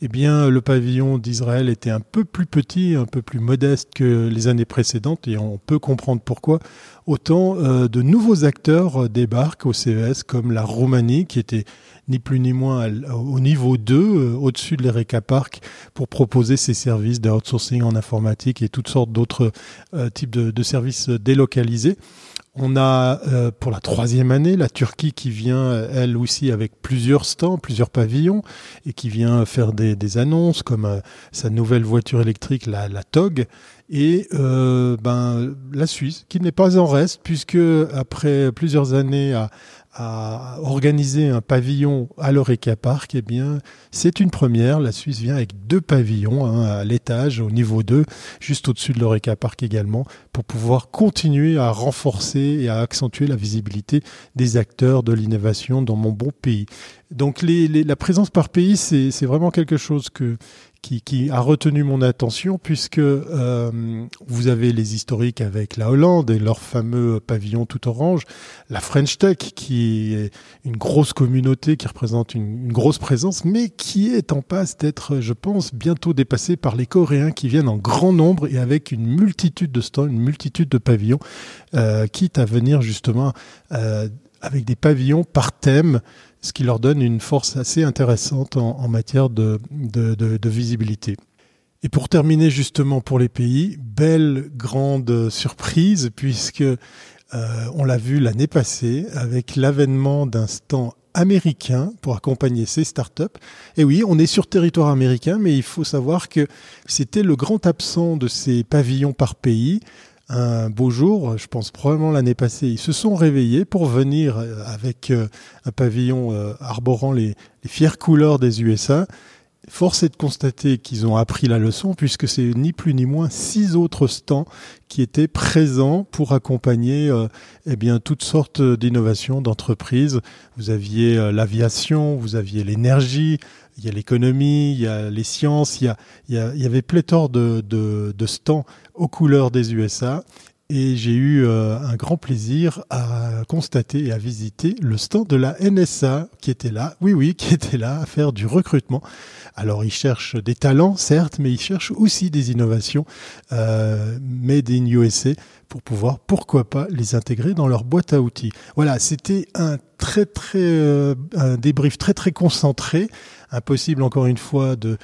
eh bien, le pavillon d'Israël était un peu plus petit, un peu plus modeste que les années précédentes, et on peut comprendre pourquoi. Autant euh, de nouveaux acteurs débarquent au CES, comme la Roumanie, qui était ni plus ni moins au niveau 2, euh, au-dessus de l'Ereka Park, pour proposer ses services de outsourcing en informatique et toutes sortes d'autres euh, types de, services délocalisés. On a euh, pour la troisième année la Turquie qui vient elle aussi avec plusieurs stands, plusieurs pavillons et qui vient faire des, annonces comme sa nouvelle voiture électrique, la, la TOG, et ben la Suisse qui n'est pas en reste puisque après plusieurs années à, à organiser un pavillon à l'Oreca Park, eh bien, c'est une première. La Suisse vient avec deux pavillons hein, à l'étage, au niveau 2, juste au-dessus de l'Oreca Park également, pour pouvoir continuer à renforcer et à accentuer la visibilité des acteurs de l'innovation dans mon bon pays. Donc les, la présence par pays, c'est vraiment quelque chose que, qui, a retenu mon attention puisque euh, vous avez les historiques avec la Hollande et leur fameux pavillon tout orange, la French Tech qui est une grosse communauté qui représente une, grosse présence, mais qui est en passe d'être, je pense, bientôt dépassée par les Coréens qui viennent en grand nombre et avec une multitude de stands, une multitude de pavillons, euh, quitte à venir justement euh, avec des pavillons par thème ce qui leur donne une force assez intéressante en, matière de, visibilité. Et pour terminer justement pour les pays, belle grande surprise puisque euh, on l'a vu l'année passée avec l'avènement d'un stand américain pour accompagner ces startups. Et oui, on est sur territoire américain, mais il faut savoir que c'était le grand absent de ces pavillons par pays un beau jour, je pense probablement l'année passée, ils se sont réveillés pour venir euh, avec euh, un pavillon euh, arborant les, fières couleurs des USA. Force est de constater qu'ils ont appris la leçon puisque c'est ni plus ni moins six autres stands qui étaient présents pour accompagner eh bien toutes sortes d'innovations d'entreprises. Vous aviez l'aviation, vous aviez l'énergie, il y a l'économie, il y a les sciences, il y, a, il y, avait pléthore de, de, de stands aux couleurs des USA. et j'ai eu euh, un grand plaisir à constater et à visiter le stand de la NSA qui était là, oui oui, qui était là à faire du recrutement. Alors ils cherchent des talents, certes, mais ils cherchent aussi des innovations euh, made in USA pour pouvoir, pourquoi pas, les intégrer dans leur boîte à outils. Voilà, c'était un très très euh, un débrief très très concentré. Impossible encore une fois de,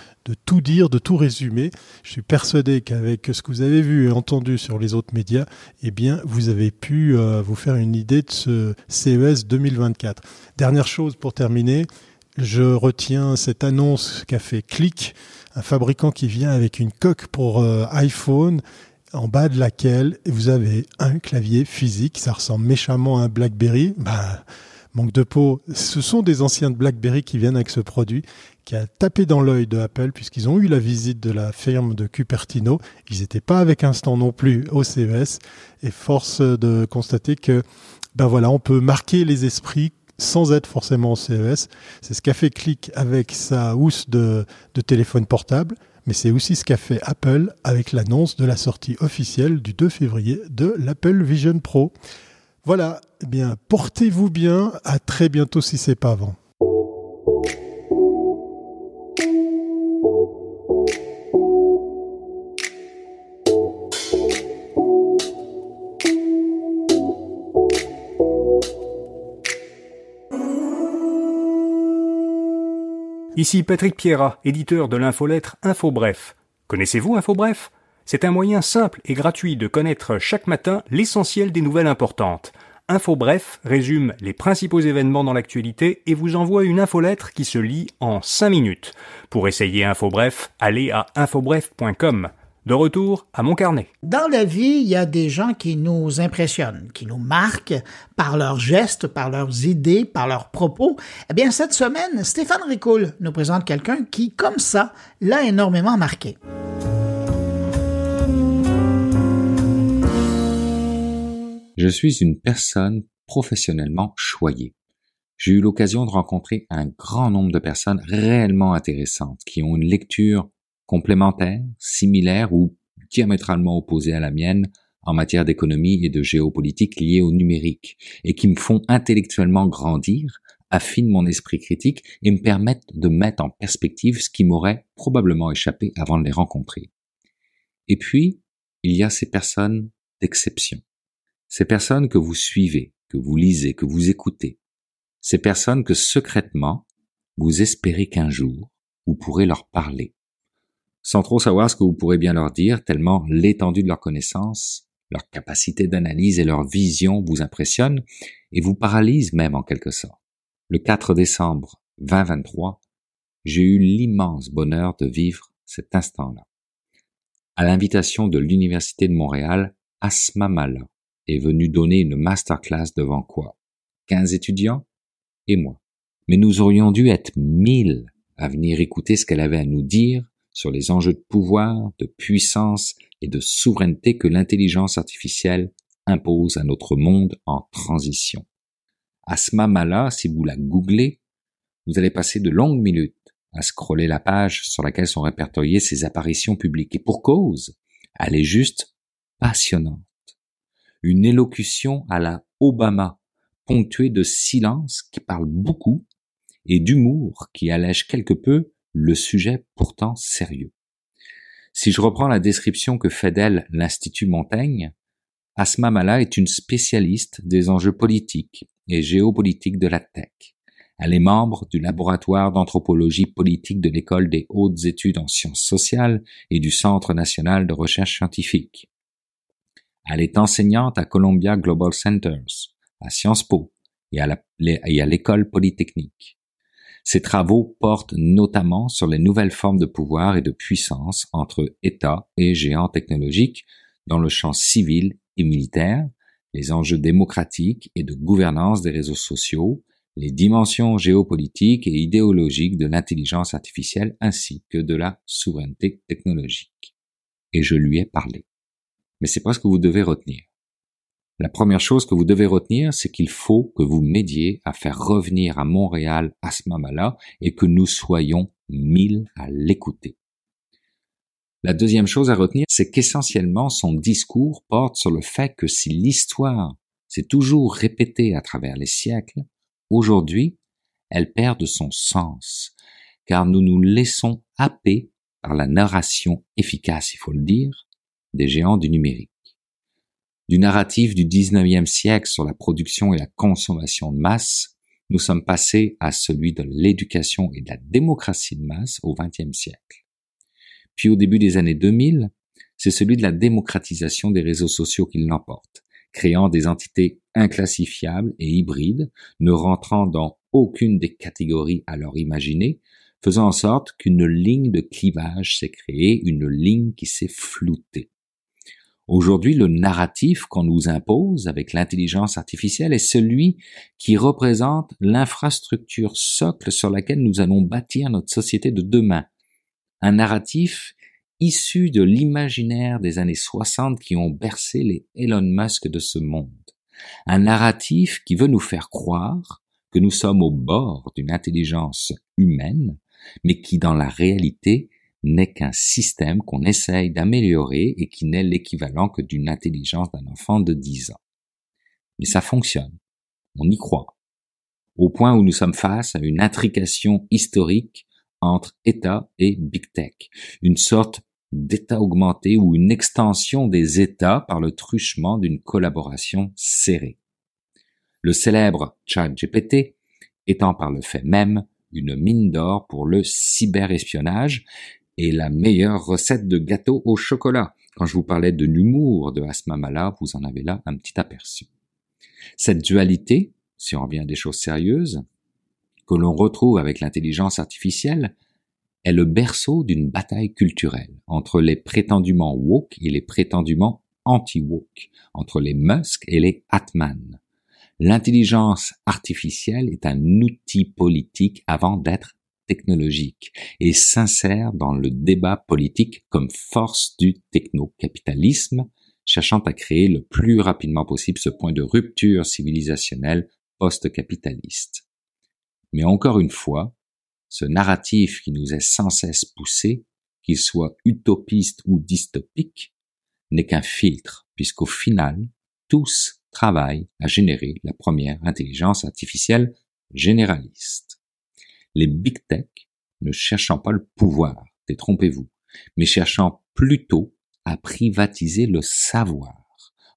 tout dire, de tout résumer. Je suis persuadé qu'avec ce que vous avez vu et entendu sur les autres médias, eh bien, vous avez pu euh, vous faire une idée de ce CES 2024. Dernière chose pour terminer, je retiens cette annonce qu'a fait Click, un fabricant qui vient avec une coque pour euh, iPhone en bas de laquelle vous avez un clavier physique. Ça ressemble méchamment à un BlackBerry. Bah, manque de peau. Ce sont des anciens de BlackBerry qui viennent avec ce produit, qui a tapé dans l'œil de Apple puisqu'ils ont eu la visite de la firme de Cupertino. Ils n'étaient pas avec un stand non plus au CES et force de constater que ben voilà, on peut marquer les esprits sans être forcément au CES. C'est ce qu'a fait Click avec sa housse de téléphone portable mais c'est aussi ce qu'a fait Apple avec l'annonce de la sortie officielle du 2 février de l'Apple Vision Pro. Voilà, eh bien, portez-vous bien, à très bientôt si c'est pas avant. Ici Patrick Pierrat, éditeur de l'infolettre InfoBref. Connaissez-vous InfoBref? C'est un moyen simple et gratuit de connaître chaque matin l'essentiel des nouvelles importantes. InfoBref résume les principaux événements dans l'actualité et vous envoie une infolettre qui se lit en 5 minutes. Pour essayer InfoBref, allez à infobref.com. De retour à mon carnet. Dans la vie, il y a des gens qui nous impressionnent, qui nous marquent par leurs gestes, par leurs idées, par leurs propos. Eh bien, cette semaine, Stéphane Ricoul nous présente quelqu'un qui, comme ça, l'a énormément marqué. Je suis une personne professionnellement choyée. J'ai eu l'occasion de rencontrer un grand nombre de personnes réellement intéressantes qui ont une lecture complémentaires, similaires ou diamétralement opposés à la mienne en matière d'économie et de géopolitique liées au numérique, et qui me font intellectuellement grandir, affinent mon esprit critique et me permettent de mettre en perspective ce qui m'aurait probablement échappé avant de les rencontrer. Et puis, il y a ces personnes d'exception, ces personnes que vous suivez, que vous lisez, que vous écoutez, ces personnes que secrètement vous espérez qu'un jour vous pourrez leur parler, sans trop savoir ce que vous pourrez bien leur dire, tellement l'étendue de leurs connaissances, leur capacité d'analyse et leur vision vous impressionnent et vous paralysent même en quelque sorte. Le 4 décembre 2023, j'ai eu l'immense bonheur de vivre cet instant-là. À l'invitation de l'Université de Montréal, Asma Mala est venue donner une masterclass devant quoi? 15 étudiants? Et moi. Mais nous aurions dû être mille à venir écouter ce qu'elle avait à nous dire sur les enjeux de pouvoir, de puissance et de souveraineté que l'intelligence artificielle impose à notre monde en transition. Asma Mala, si vous la googlez, vous allez passer de longues minutes à scroller la page sur laquelle sont répertoriées ses apparitions publiques. Et pour cause, elle est juste passionnante. Une élocution à la Obama, ponctuée de silence qui parle beaucoup et d'humour qui allège quelque peu le sujet pourtant sérieux. Si je reprends la description que fait d'elle l'Institut Montaigne, Asma Mala est une spécialiste des enjeux politiques et géopolitiques de la tech. Elle est membre du laboratoire d'anthropologie politique de l'École des hautes études en sciences sociales et du Centre national de recherche scientifique. Elle est enseignante à Columbia Global Centers, à Sciences Po et à l'École polytechnique. Ses travaux portent notamment sur les nouvelles formes de pouvoir et de puissance entre États et géants technologiques dans le champ civil et militaire, les enjeux démocratiques et de gouvernance des réseaux sociaux, les dimensions géopolitiques et idéologiques de l'intelligence artificielle ainsi que de la souveraineté technologique. Et je lui ai parlé. Mais c'est pas ce que vous devez retenir. La première chose que vous devez retenir, c'est qu'il faut que vous m'aidiez à faire revenir à Montréal Asma Mala et que nous soyons mille à l'écouter. La deuxième chose à retenir, c'est qu'essentiellement son discours porte sur le fait que si l'histoire s'est toujours répétée à travers les siècles, aujourd'hui, elle perd de son sens, car nous nous laissons happer par la narration efficace, il faut le dire, des géants du numérique. Du narratif du 19e siècle sur la production et la consommation de masse, nous sommes passés à celui de l'éducation et de la démocratie de masse au 20e siècle. Puis au début des années 2000, c'est celui de la démocratisation des réseaux sociaux qui l'emporte, créant des entités inclassifiables et hybrides, ne rentrant dans aucune des catégories alors imaginées, faisant en sorte qu'une ligne de clivage s'est créée, une ligne qui s'est floutée. Aujourd'hui, le narratif qu'on nous impose avec l'intelligence artificielle est celui qui représente l'infrastructure socle sur laquelle nous allons bâtir notre société de demain, un narratif issu de l'imaginaire des années 60 qui ont bercé les Elon Musk de ce monde. Un narratif qui veut nous faire croire que nous sommes au bord d'une intelligence humaine, mais qui dans la réalité n'est qu'un système qu'on essaye d'améliorer et qui n'est l'équivalent que d'une intelligence d'un enfant de 10 ans. Mais ça fonctionne. On y croit. Au point où nous sommes face à une intrication historique entre État et Big Tech, une sorte d'État augmenté ou une extension des États par le truchement d'une collaboration serrée. Le célèbre GPT étant par le fait même une mine d'or pour le cyberespionnage et la meilleure recette de gâteau au chocolat. Quand je vous parlais de l'humour de Asma Mala, vous en avez là un petit aperçu. Cette dualité, si on revient à des choses sérieuses, que l'on retrouve avec l'intelligence artificielle est le berceau d'une bataille culturelle entre les prétendument woke et les prétendument anti-woke, entre les Musk et les Atman. L'intelligence artificielle est un outil politique avant d'être technologique et s'insère dans le débat politique comme force du techno-capitalisme, cherchant à créer le plus rapidement possible ce point de rupture civilisationnelle post-capitaliste. Mais encore une fois, ce narratif qui nous est sans cesse poussé, qu'il soit utopiste ou dystopique, n'est qu'un filtre, puisqu'au final, tous travaillent à générer la première intelligence artificielle généraliste. Les big tech ne cherchant pas le pouvoir, détrompez-vous, mais cherchant plutôt à privatiser le savoir,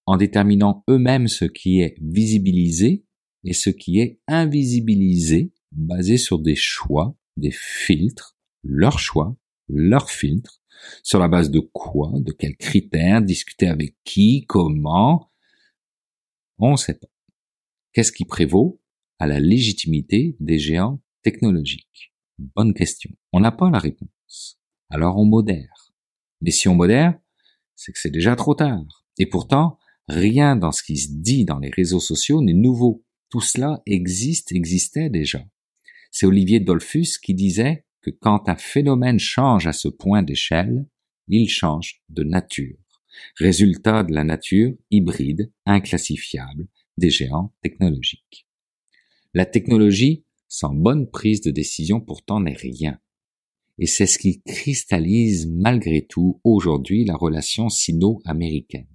en déterminant eux-mêmes ce qui est visibilisé et ce qui est invisibilisé basé sur des choix, des filtres, leurs choix, leurs filtres, sur la base de quoi, de quels critères, discuter avec qui, comment, on ne sait pas. Qu'est-ce qui prévaut à la légitimité des géants technologiques Bonne question. On n'a pas la réponse. Alors on modère. Mais si on modère, c'est que c'est déjà trop tard. Et pourtant, rien dans ce qui se dit dans les réseaux sociaux n'est nouveau. Tout cela existe, existait déjà. C'est Olivier Dolphus qui disait que quand un phénomène change à ce point d'échelle, il change de nature. Résultat de la nature hybride, inclassifiable, des géants technologiques. La technologie, sans bonne prise de décision, pourtant n'est rien. Et c'est ce qui cristallise malgré tout aujourd'hui la relation sino-américaine.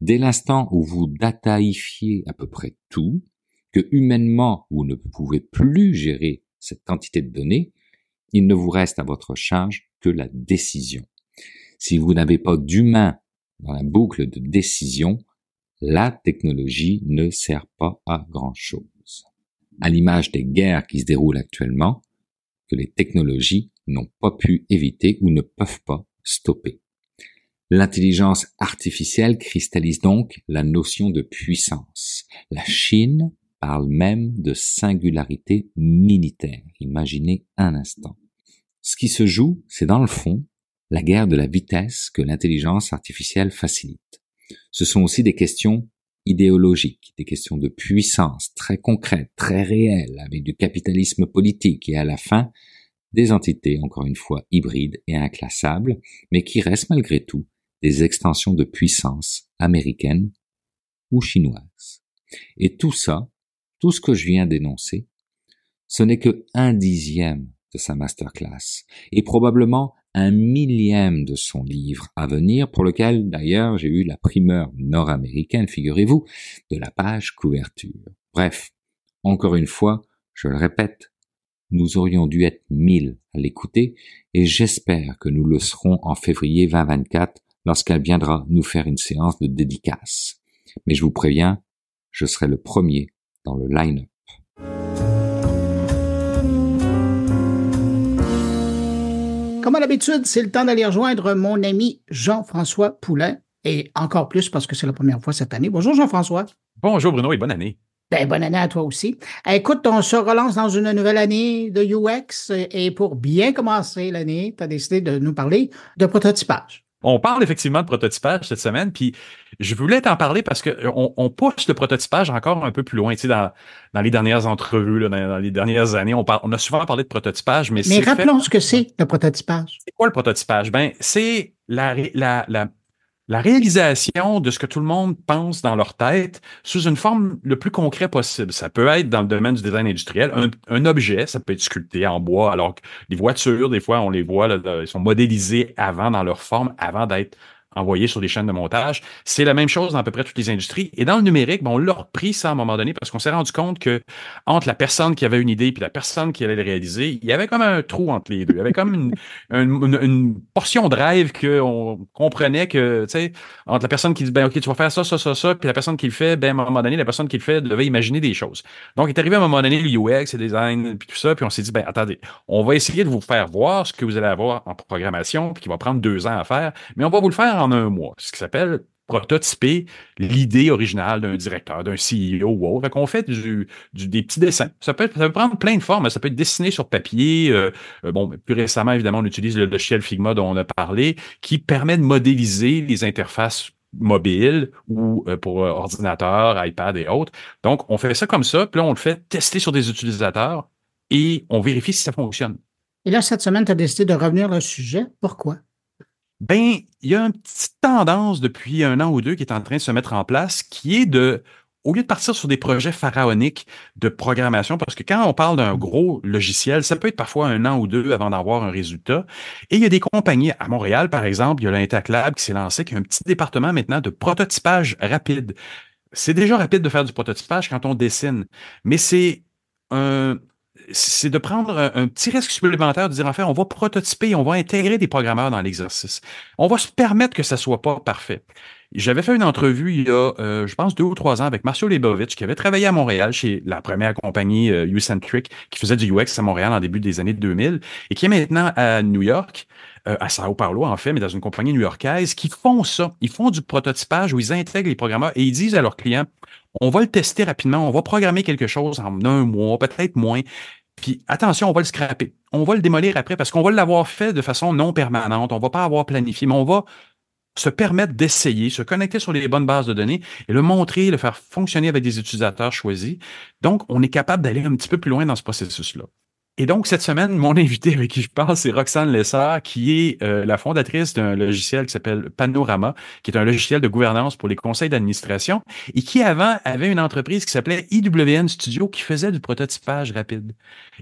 Dès l'instant où vous dataifiez à peu près tout, que humainement vous ne pouvez plus gérer cette quantité de données, il ne vous reste à votre charge que la décision. Si vous n'avez pas d'humain dans la boucle de décision, la technologie ne sert pas à grand chose. À l'image des guerres qui se déroulent actuellement, que les technologies n'ont pas pu éviter ou ne peuvent pas stopper. L'intelligence artificielle cristallise donc la notion de puissance. La Chine parle même de singularité militaire. Imaginez un instant. Ce qui se joue, c'est dans le fond la guerre de la vitesse que l'intelligence artificielle facilite. Ce sont aussi des questions idéologiques, des questions de puissance très concrètes, très réelles, avec du capitalisme politique et à la fin, des entités, encore une fois, hybrides et inclassables, mais qui restent malgré tout des extensions de puissance américaines ou chinoises. Et tout ça, tout ce que je viens d'énoncer, ce n'est que un dixième de sa masterclass, et probablement un millième de son livre à venir, pour lequel d'ailleurs j'ai eu la primeur nord-américaine, figurez-vous, de la page couverture. Bref, encore une fois, je le répète, nous aurions dû être mille à l'écouter, et j'espère que nous le serons en février 2024 lorsqu'elle viendra nous faire une séance de dédicace. Mais je vous préviens, je serai le premier dans le line-up. Comme à l'habitude, c'est le temps d'aller rejoindre mon ami Jean-François Poulain, et encore plus parce que c'est la première fois cette année. Bonjour Jean-François. Bonjour Bruno et bonne année. Ben, bonne année à toi aussi. Écoute, on se relance dans une nouvelle année de UX et pour bien commencer l'année, tu as décidé de nous parler de prototypage. On parle effectivement de prototypage cette semaine, puis je voulais t'en parler parce que on, pousse le prototypage encore un peu plus loin. Tu sais, dans, dans les dernières entrevues, dans, les dernières années, on, on a souvent parlé de prototypage, mais, mais rappelons ce que c'est le prototypage. C'est quoi le prototypage? Ben, c'est la, la, la la réalisation de ce que tout le monde pense dans leur tête sous une forme le plus concret possible. Ça peut être dans le domaine du design industriel, un, objet, ça peut être sculpté en bois, alors que les voitures, des fois, on les voit, là, ils sont modélisés avant dans leur forme, avant d'être envoyés sur des chaînes de montage. C'est la même chose dans à peu près toutes les industries. Et dans le numérique, bon, on l'a repris ça à un moment donné parce qu'on s'est rendu compte que entre la personne qui avait une idée et la personne qui allait le réaliser, il y avait comme un trou entre les deux. Il y avait comme une, une, portion de rêve qu'on comprenait que, tu sais, entre la personne qui dit, ben, OK, tu vas faire ça, ça, ça, ça, puis la personne qui le fait, ben, à un moment donné, la personne qui le fait devait imaginer des choses. Donc, il est arrivé à un moment donné le UX, le design, puis tout ça, puis on s'est dit, ben, attendez, on va essayer de vous faire voir ce que vous allez avoir en programmation, puis qui va prendre deux ans à faire, mais on va vous le faire en un mois, ce qui s'appelle prototyper l'idée originale d'un directeur, d'un CEO ou autre. Fait fait des petits dessins. Ça peut, prendre plein de formes. Ça peut être dessiné sur papier. Euh, euh, bon, plus récemment, évidemment, on utilise le logiciel Figma dont on a parlé, qui permet de modéliser les interfaces mobiles ou euh, pour ordinateur, iPad et autres. Donc, on fait ça comme ça, puis là, on le fait tester sur des utilisateurs et on vérifie si ça fonctionne. Et là, cette semaine, tu as décidé de revenir au sujet. Pourquoi? Ben, il y a une petite tendance depuis un an ou deux qui est en train de se mettre en place, qui est de, au lieu de partir sur des projets pharaoniques de programmation, parce que quand on parle d'un gros logiciel, ça peut être parfois un an ou deux avant d'avoir un résultat. Et il y a des compagnies, à Montréal, par exemple, il y a l'Intaclab qui s'est lancé, qui a un petit département maintenant de prototypage rapide. C'est déjà rapide de faire du prototypage quand on dessine, mais c'est un, c'est de prendre un, petit risque supplémentaire, de dire en fait, on va prototyper, on va intégrer des programmeurs dans l'exercice. On va se permettre que ça soit pas parfait. J'avais fait une entrevue il y a, euh, je pense, deux ou trois ans avec Marcio Lebovitch, qui avait travaillé à Montréal chez la première compagnie euh, Ucentric, qui faisait du UX à Montréal en début des années 2000, et qui est maintenant à New York, euh, à Sao Paulo en fait, mais dans une compagnie new-yorkaise, qui font ça. Ils font du prototypage où ils intègrent les programmeurs et ils disent à leurs clients, on va le tester rapidement, on va programmer quelque chose en un mois, peut-être moins, puis attention, on va le scraper. On va le démolir après parce qu'on va l'avoir fait de façon non permanente. On va pas avoir planifié, mais on va se permettre d'essayer, se connecter sur les bonnes bases de données et le montrer, le faire fonctionner avec des utilisateurs choisis. Donc, on est capable d'aller un petit peu plus loin dans ce processus-là. Et donc, cette semaine, mon invité avec qui je parle, c'est Roxane Lessard, qui est euh, la fondatrice d'un logiciel qui s'appelle Panorama, qui est un logiciel de gouvernance pour les conseils d'administration, et qui avant avait une entreprise qui s'appelait IWN Studio, qui faisait du prototypage rapide.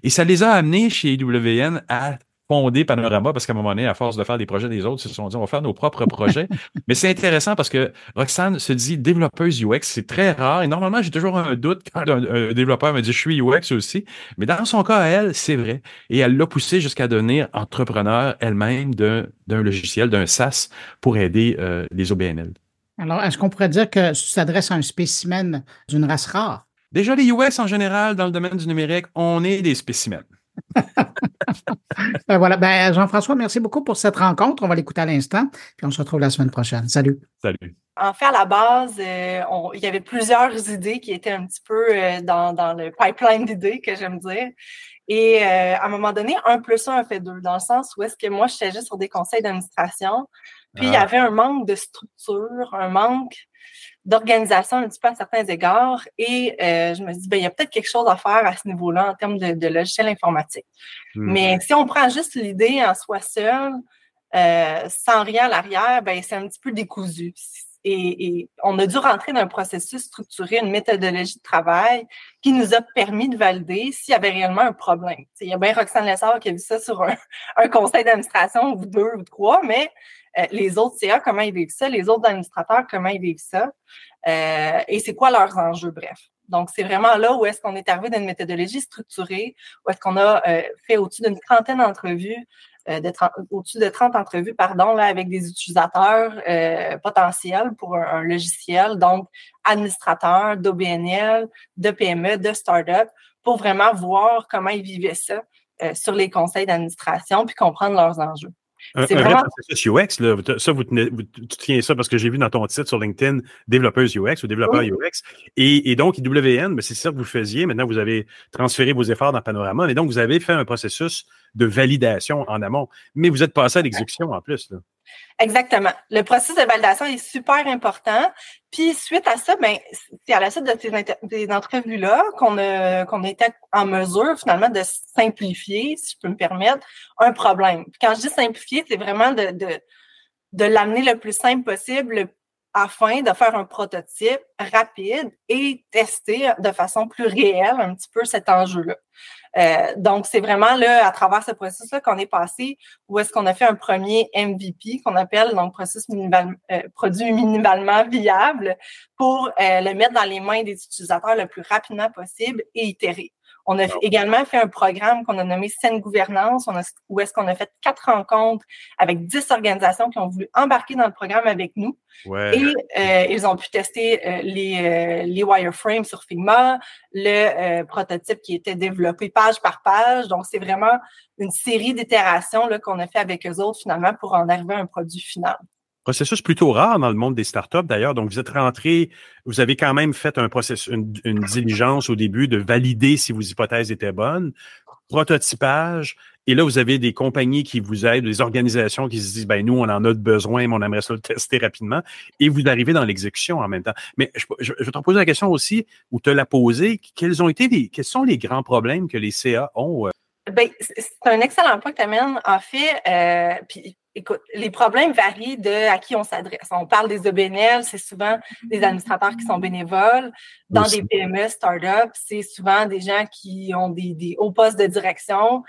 Et ça les a amenés chez IWN à fondé Panorama parce qu'à un moment donné, à force de faire des projets des autres, ils se sont dit on va faire nos propres projets. Mais c'est intéressant parce que Roxane se dit développeuse UX, c'est très rare. Et normalement, j'ai toujours un doute quand un, développeur me dit je suis UX aussi. Mais dans son cas, elle, c'est vrai. Et elle l'a poussé jusqu'à devenir entrepreneur elle-même d'un logiciel, d'un SaaS pour aider euh, les OBNL. Alors, est-ce qu'on pourrait dire que ça s'adresse à un spécimen d'une race rare? Déjà, les UX en général, dans le domaine du numérique, on est des spécimens. ben voilà. Ben, Jean-François, merci beaucoup pour cette rencontre. On va l'écouter à l'instant, puis on se retrouve la semaine prochaine. Salut. Salut. En fait, à la base, euh, il y avait plusieurs idées qui étaient un petit peu euh, dans, le pipeline d'idées, que j'aime dire. Et euh, à un moment donné, un plus un fait deux, dans le sens où est-ce que moi, je juste sur des conseils d'administration, puis il y ah. avait un manque de structure, un manque d'organisation un petit peu à certains égards. Et euh, je me dis, ben, il y a peut-être quelque chose à faire à ce niveau-là en termes de, de logiciel informatique. Hmm. Mais si on prend juste l'idée en soi seule, euh, sans rien à l'arrière, ben, c'est un petit peu décousu. et, on a dû rentrer dans un processus structuré, une méthodologie de travail qui nous a permis de valider s'il y avait réellement un problème. il y a bien Roxane Lessard qui a vu ça sur un, conseil d'administration ou deux ou trois, mais les autres CA, comment ils vivent ça, les autres administrateurs, comment ils vivent ça, euh, et c'est quoi leurs enjeux, bref. Donc, c'est vraiment là où est-ce qu'on est arrivé dans une méthodologie structurée, où est-ce qu'on a euh, fait au-dessus d'une trentaine d'entrevues euh, au-dessus de 30 entrevues, pardon, là, avec des utilisateurs euh, potentiels pour un, logiciel, donc administrateurs d'OBNL, de PME, de start-up, pour vraiment voir comment ils vivaient ça euh, sur les conseils d'administration, puis comprendre leurs enjeux. Un, vraiment... processus UX, là, ça, vous, tu tiens ça parce que j'ai vu dans ton titre sur LinkedIn développeurs UX ou développeurs UX. Et, et, donc, IWN, mais c'est ça que vous faisiez. Maintenant, vous avez transféré vos efforts dans Panorama. Et donc, vous avez fait un processus de validation en amont. Mais vous êtes passé à l'exécution en plus. Là. Exactement. Le processus de validation est super important. Puis suite à ça, ben, c'est à la suite de ces entrevues-là qu'on a, qu'on était en mesure finalement de simplifier, si je peux me permettre, un problème. quand je dis simplifier, c'est vraiment de, de, de l'amener le plus simple possible afin de faire un prototype rapide et tester de façon plus réelle un petit peu cet enjeu-là. Euh, donc, c'est vraiment là, à travers ce processus-là qu'on est passé où est-ce qu'on a fait un premier MVP qu'on appelle donc processus minimal, euh, produit minimalement viable pour euh, le mettre dans les mains des utilisateurs le plus rapidement possible et itérer. On a également fait un programme qu'on a nommé Saine Gouvernance, on a, où est-ce qu'on a fait quatre rencontres avec dix organisations qui ont voulu embarquer dans le programme avec nous. Et euh, ils ont pu tester euh, les, euh, les wireframes sur Figma, le prototype qui était développé page par page. Donc, c'est vraiment une série d'itérations qu'on a fait avec eux autres finalement pour en arriver à un produit final. Processus plutôt rare dans le monde des startups d'ailleurs. Donc, vous êtes rentré, vous avez quand même fait un processus, une, diligence au début de valider si vos hypothèses étaient bonnes, prototypage, et là, vous avez des compagnies qui vous aident, des organisations qui se disent, ben nous, on en a besoin, mais on aimerait ça le tester rapidement. Et vous arrivez dans l'exécution en même temps. Mais je, je, vais te poser la question aussi, ou te la poser. Quels ont été les, quels sont les grands problèmes que les CA ont? Euh? Ben, c'est un excellent point que tu amènes. En fait, euh, écoute, les problèmes varient de à qui on s'adresse. On parle des OBNL, c'est souvent des administrateurs qui sont bénévoles. Dans des PME, startups, c'est souvent des gens qui ont des, hauts postes de direction.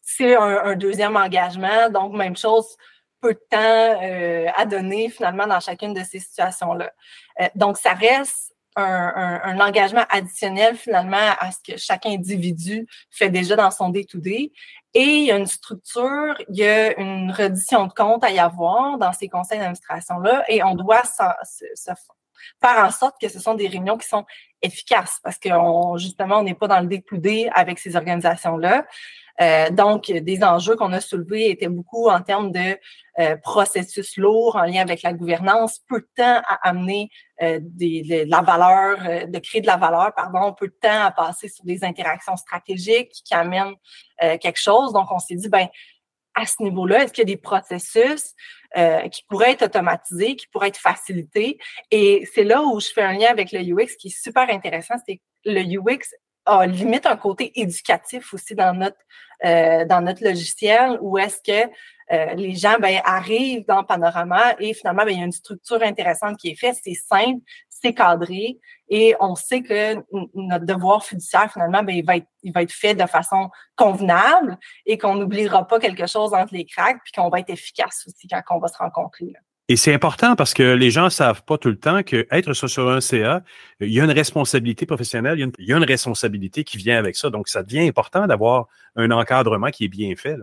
C'est un, deuxième engagement. Donc, même chose, peu de temps euh, à donner finalement dans chacune de ces situations-là. Euh, donc, ça reste un, engagement additionnel finalement à ce que chaque individu fait déjà dans son day-to-day. Et il y a une structure, il y a une reddition de compte à y avoir dans ces conseils d'administration-là et on doit se, faire en sorte que ce sont des réunions qui sont efficaces parce que justement, on n'est pas dans le day-to-day avec ces organisations-là. Euh, donc, des enjeux qu'on a soulevés étaient beaucoup en termes de euh, processus lourds en lien avec la gouvernance, peu de temps à amener euh, des, de, la valeur, de créer de la valeur, pardon, peu de temps à passer sur des interactions stratégiques qui amènent quelque chose. Donc, on s'est dit, ben à ce niveau-là, est-ce qu'il y a des processus qui pourraient être automatisés, qui pourraient être facilités? Et c'est là où je fais un lien avec le UX qui est super intéressant, c'est le UX a limite un côté éducatif aussi dans notre euh, dans notre logiciel où est-ce que euh, les gens ben, arrivent dans Panorama et finalement, ben, il y a une structure intéressante qui est faite. C'est simple, c'est cadré et on sait que notre devoir fiduciaire, finalement, ben, il, va être, il va être fait de façon convenable et qu'on n'oubliera pas quelque chose entre les cracks puis qu'on va être efficace aussi quand on va se rencontrer. Et c'est important parce que les gens ne savent pas tout le temps qu'être sur un CA, il y a une responsabilité professionnelle, il y, a une, responsabilité qui vient avec ça. Donc, ça devient important d'avoir un encadrement qui est bien fait.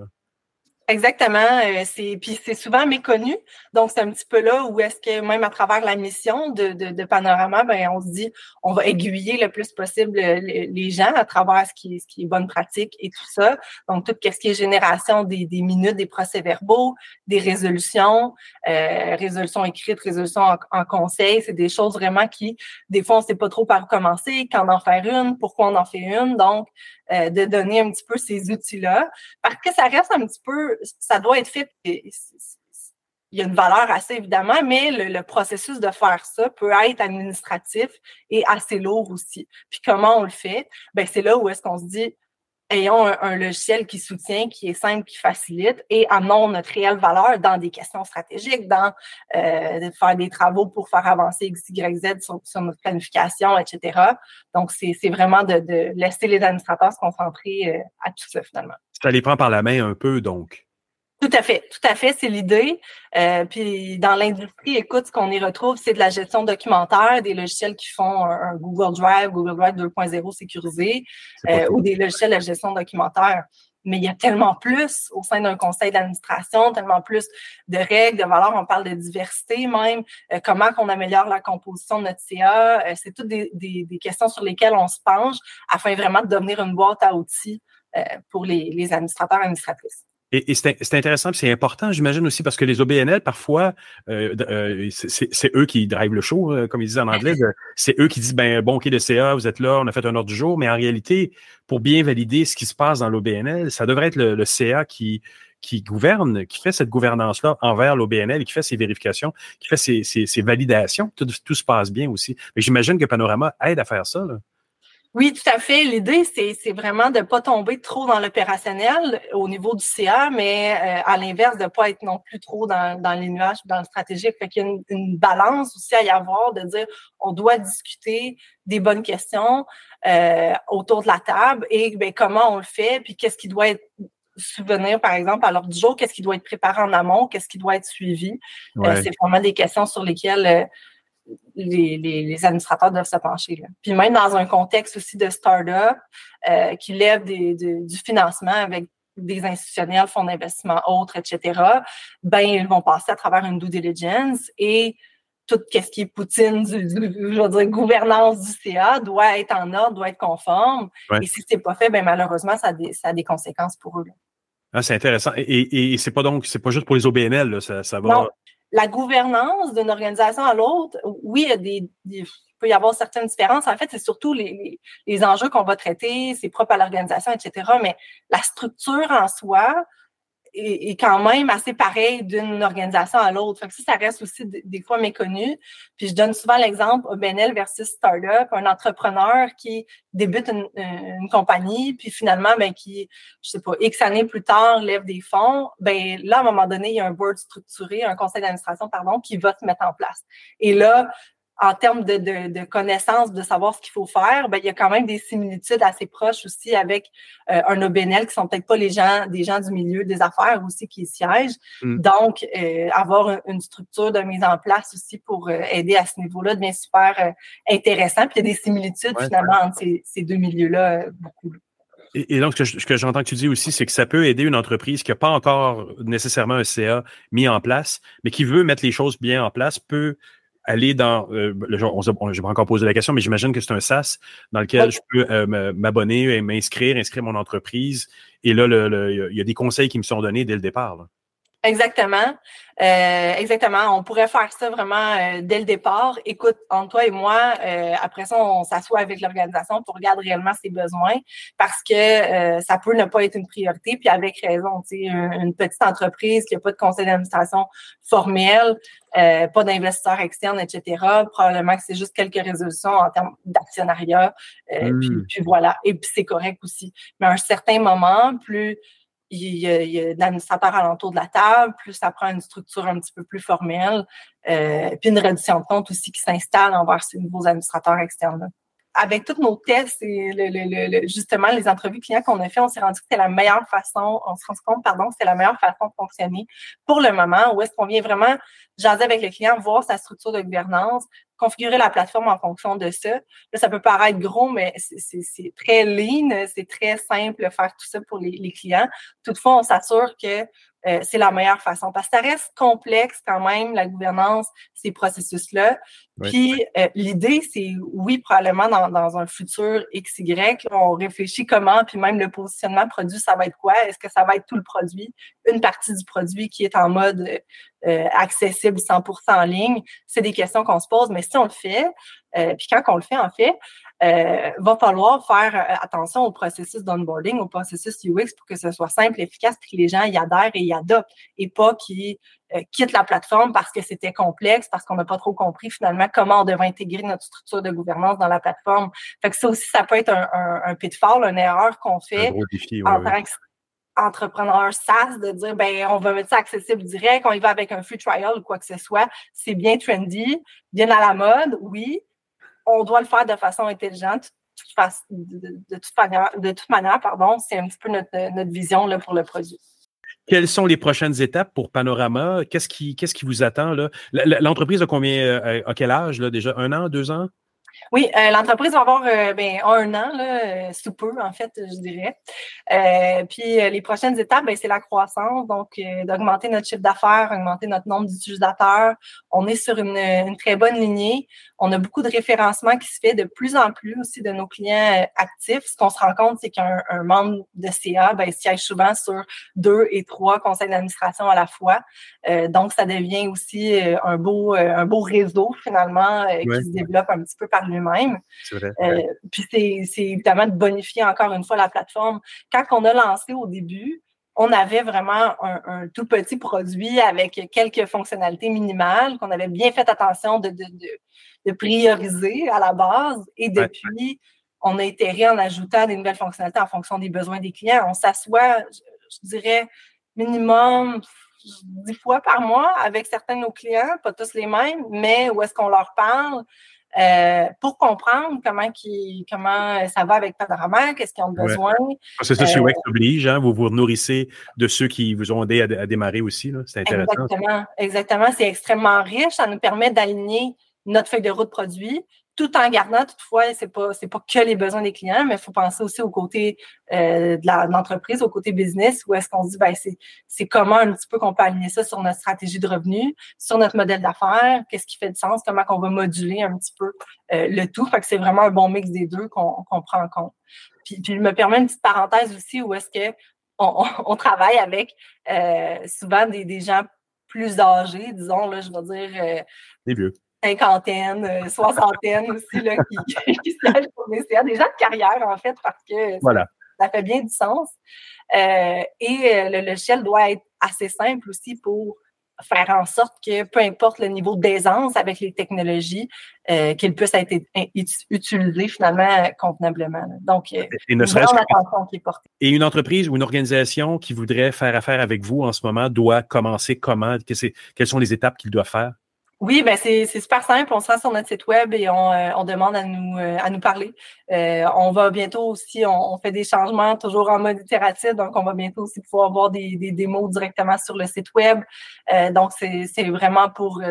Exactement. Euh, c'est puis c'est souvent méconnu. Donc c'est un petit peu là où est-ce que même à travers la mission de, de, de, Panorama, ben on se dit on va aiguiller le plus possible les, gens à travers ce qui ce qui est bonne pratique et tout ça. Donc tout ce qui est génération des, des minutes, des procès-verbaux, des résolutions, euh, résolutions écrites, résolutions en, en conseil, c'est des choses vraiment qui des fois on sait pas trop par où commencer, quand en faire une, pourquoi on en fait une. Donc euh, de donner un petit peu ces outils-là, parce que ça reste un petit peu, ça doit être fait. Il y a une valeur assez évidemment, mais le, processus de faire ça peut être administratif et assez lourd aussi. Puis comment on le fait? Ben c'est là où est-ce qu'on se dit, ayons un, logiciel qui soutient, qui est simple, qui facilite et amenons notre réelle valeur dans des questions stratégiques, dans euh, faire des travaux pour faire avancer X, Y, Z sur, sur notre planification, etc. Donc, c'est vraiment de, de, laisser les administrateurs se concentrer euh, à tout ça finalement. Ça les prend par la main un peu, donc. Tout à fait, tout à fait, c'est l'idée. Euh, puis dans l'industrie, écoute, ce qu'on y retrouve, c'est de la gestion documentaire, des logiciels qui font un, Google Drive, Google Drive 2.0 sécurisé, euh, ou des logiciels de gestion documentaire. Mais il y a tellement plus au sein d'un conseil d'administration, tellement plus de règles, de valeurs. On parle de diversité même, euh, comment qu'on améliore la composition de notre CA. c'est toutes des, des, des, questions sur lesquelles on se penche afin vraiment de devenir une boîte à outils pour les, les administrateurs et administratrices. Et, c'est intéressant, c'est important, j'imagine aussi, parce que les OBNL, parfois, euh, euh, c'est eux qui drivent le show, euh, comme ils disent en anglais. C'est eux qui disent, ben bon, OK, le CA, vous êtes là, on a fait un ordre du jour, mais en réalité, pour bien valider ce qui se passe dans l'OBNL, ça devrait être le, CA qui, qui gouverne, qui fait cette gouvernance-là envers l'OBNL, qui fait ses vérifications, qui fait ses, validations. Tout, tout, se passe bien aussi. Mais j'imagine que Panorama aide à faire ça. Là. Oui, tout à fait. L'idée, c'est vraiment de ne pas tomber trop dans l'opérationnel au niveau du CA, mais euh, à l'inverse, de ne pas être non plus trop dans, dans les nuages, dans le stratégique. Fait qu'il y a une, balance aussi à y avoir de dire on doit discuter des bonnes questions euh, autour de la table et ben, comment on le fait, puis qu'est-ce qui doit être souvenir, par exemple, à l'ordre du jour, qu'est-ce qui doit être préparé en amont, qu'est-ce qui doit être suivi. Euh, c'est vraiment des questions sur lesquelles les, administrateurs doivent se pencher. Puis même dans un contexte aussi de start-up euh, qui lève du financement avec des institutionnels, fonds d'investissement autres, etc., ben ils vont passer à travers une due diligence et tout ce qui est poutine du, je veux dire, gouvernance du CA doit être en ordre, doit être conforme. Et si c'est pas fait, ben malheureusement, ça a des, ça a des conséquences pour eux. Ah, c'est intéressant. Et, et, c'est pas donc, c'est pas juste pour les OBNL, ça, ça va la gouvernance d'une organisation à l'autre, oui, il, y a des, peut y avoir certaines différences. En fait, c'est surtout les enjeux qu'on va traiter, c'est propre à l'organisation, etc. Mais la structure en soi, est, quand même assez pareil d'une organisation à l'autre. Fait que ça, ça reste aussi des fois méconnu. Puis je donne souvent l'exemple OBNL versus startup, un entrepreneur qui débute une, une, compagnie, puis finalement, ben, qui, je sais pas, X années plus tard, lève des fonds, ben là, à un moment donné, il y a un board structuré, un conseil d'administration, pardon, qui va se mettre en place. Et là, en termes de, de, de connaissances, de savoir ce qu'il faut faire, ben, il y a quand même des similitudes assez proches aussi avec euh, un OBNL qui sont peut-être pas les gens, des gens du milieu des affaires aussi qui y siègent. Mm. Donc, euh, avoir une structure de mise en place aussi pour euh, aider à ce niveau-là devient super intéressant. Puis il y a des similitudes finalement entre ces, ces deux milieux-là beaucoup. Et, donc, ce que j'entends que tu dis aussi, c'est que ça peut aider une entreprise qui n'a pas encore nécessairement un CA mis en place, mais qui veut mettre les choses bien en place, peut aller dans, euh, on, on, je vais encore poser la question, mais j'imagine que c'est un SaaS dans lequel je peux euh, m'abonner et m'inscrire, inscrire mon entreprise. Et là, il y a des conseils qui me sont donnés dès le départ. Là. Exactement. Euh, exactement. On pourrait faire ça vraiment euh, dès le départ. Écoute, entre toi et moi, euh, après ça, on s'assoit avec l'organisation pour regarder réellement ses besoins parce que ça peut ne pas être une priorité. Puis avec raison, tu sais, une, petite entreprise qui n'a pas de conseil d'administration formel, pas d'investisseurs externes, etc. Probablement que c'est juste quelques résolutions en termes d'actionnariat. Puis, hmm. puis, voilà. Et puis c'est correct aussi. Mais à un certain moment, plus il y a, il y a l'administrateur alentour de la table, plus ça prend une structure un petit peu plus formelle, euh, puis une réduction de compte aussi qui s'installe envers ces nouveaux administrateurs externes avec tous nos tests et le, justement les entrevues clients qu'on a fait, on s'est rendu que c'était la meilleure façon, on se rend compte, pardon, c'est la meilleure façon de fonctionner pour le moment, où est-ce qu'on vient vraiment jaser avec le client, voir sa structure de gouvernance, configurer la plateforme en fonction de ça. Là, ça peut paraître gros, mais c'est très lean, c'est très simple de faire tout ça pour les, les clients. Toutefois, on s'assure que euh, c'est la meilleure façon. Parce que ça reste complexe quand même, la gouvernance, ces processus-là. Puis euh, l'idée, c'est oui, probablement dans, dans un futur XY, on réfléchit comment, puis même le positionnement produit, ça va être quoi? Est-ce que ça va être tout le produit? Une partie du produit qui est en mode euh, accessible 100% en ligne? C'est des questions qu'on se pose, mais si on le fait, puis quand on le fait, en fait, euh, va falloir faire euh, attention au processus d'onboarding, au processus UX pour que ce soit simple, efficace, puis que les gens y adhèrent et y adoptent et pas qu'ils euh, quittent la plateforme parce que c'était complexe, parce qu'on n'a pas trop compris finalement comment on devait intégrer notre structure de gouvernance dans la plateforme. Fait que ça aussi, ça peut être un, un, un pitfall, une erreur qu'on fait en tant qu'entrepreneur SaaS de dire ben on va mettre ça accessible direct, on y va avec un free trial ou quoi que ce soit. C'est bien trendy, bien à la mode, oui. On doit le faire de façon intelligente, de, toute manière, de toute manière, pardon, c'est un petit peu notre, notre vision là, pour le produit. Quelles sont les prochaines étapes pour Panorama? Qu'est-ce qui, qu'est-ce qui vous attend? L'entreprise a combien, euh, à quel âge? Là, déjà? Un an, deux ans? Oui, euh, l'entreprise va avoir euh, ben, un an, là, sous peu, en fait, je dirais. Euh, puis les prochaines étapes, ben, c'est la croissance, donc d'augmenter notre chiffre d'affaires, augmenter notre nombre d'utilisateurs. On est sur une, une, très bonne lignée. On a beaucoup de référencement qui se fait de plus en plus aussi de nos clients actifs. Ce qu'on se rend compte, c'est qu'un membre de CA ben, siège souvent sur deux et trois conseils d'administration à la fois. donc, ça devient aussi un beau, un beau réseau, finalement, qui se développe un petit peu par lui-même. Euh, puis c'est évidemment de bonifier encore une fois la plateforme. Quand on a lancé au début, on avait vraiment un, tout petit produit avec quelques fonctionnalités minimales qu'on avait bien fait attention de, de, prioriser à la base. Et depuis, on a itéré en ajoutant des nouvelles fonctionnalités en fonction des besoins des clients. On s'assoit, je, dirais, minimum dix fois par mois avec certains de nos clients, pas tous les mêmes, mais où est-ce qu'on leur parle, euh, pour comprendre comment, qui, comment ça va avec Panorama, qu'est-ce qu'ils ont besoin. C'est ça, chez euh, oblige, hein, vous vous nourrissez de ceux qui vous ont aidé à, démarrer aussi. C'est intéressant. Exactement, exactement. C'est extrêmement riche. Ça nous permet d'aligner notre feuille de route produit tout en gardant toutefois, c'est pas c'est pas que les besoins des clients, mais il faut penser aussi au côté euh, de l'entreprise, au côté business, où est-ce qu'on se dit ben c'est c'est comment un petit peu qu'on peut aligner ça sur notre stratégie de revenus, sur notre modèle d'affaires, qu'est-ce qui fait du sens, comment qu'on va moduler un petit peu euh, le tout. Fait que c'est vraiment un bon mix des deux qu'on qu'on prend en compte. Puis, puis je me permets une petite parenthèse aussi où est-ce que on, on, travaille avec euh, souvent des, des gens plus âgés, disons, là, je veux dire. Euh, des vieux cinquantaine, euh, soixantaine aussi, là, qui, qui siègent pour des gens de carrière, en fait, parce que ça, fait bien du sens. Euh, et euh, le logiciel doit être assez simple aussi pour faire en sorte que peu importe le niveau d'aisance avec les technologies, euh, qu'il puisse être utilisé finalement convenablement. Donc, et une attention qui est portée. Et une entreprise ou une organisation qui voudrait faire affaire avec vous en ce moment doit commencer comment? Quelles sont les étapes qu'il doit faire? Oui, ben c'est super simple. On se rend sur notre site web et on, euh, on demande à nous euh, à nous parler. Euh, on va bientôt aussi, on, fait des changements toujours en mode itératif, donc on va bientôt aussi pouvoir voir des, des démos directement sur le site web. donc c'est vraiment pour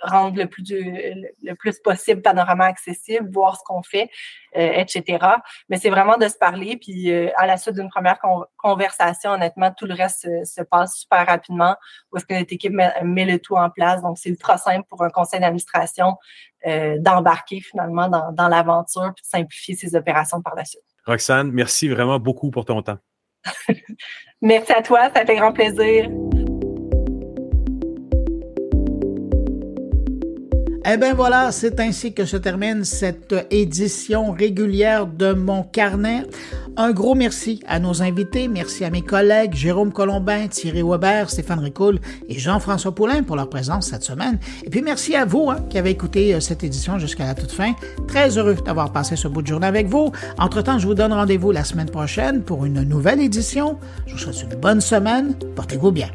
rendre le plus le plus possible panorama accessible, voir ce qu'on fait, euh, etc. Mais c'est vraiment de se parler. Puis euh, à la suite d'une première conversation, honnêtement, tout le reste se, passe super rapidement. Où est-ce que notre équipe met, le tout en place. Donc c'est ultra simple pour un conseil d'administration euh, d'embarquer finalement dans, dans l'aventure puis de simplifier ses opérations par la suite. Roxane, merci vraiment beaucoup pour ton temps. merci à toi, ça fait grand plaisir. Eh bien voilà, c'est ainsi que se termine cette édition régulière de mon carnet. Un gros merci à nos invités, merci à mes collègues Jérôme Colombin, Thierry Weber, Stéphane Ricoul et Jean-François Poulain pour leur présence cette semaine. Et puis merci à vous hein, qui avez écouté euh, cette édition jusqu'à la toute fin. Très heureux d'avoir passé ce bout de journée avec vous. Entre-temps, je vous donne rendez-vous la semaine prochaine pour une nouvelle édition. Je vous souhaite une bonne semaine. Portez-vous bien.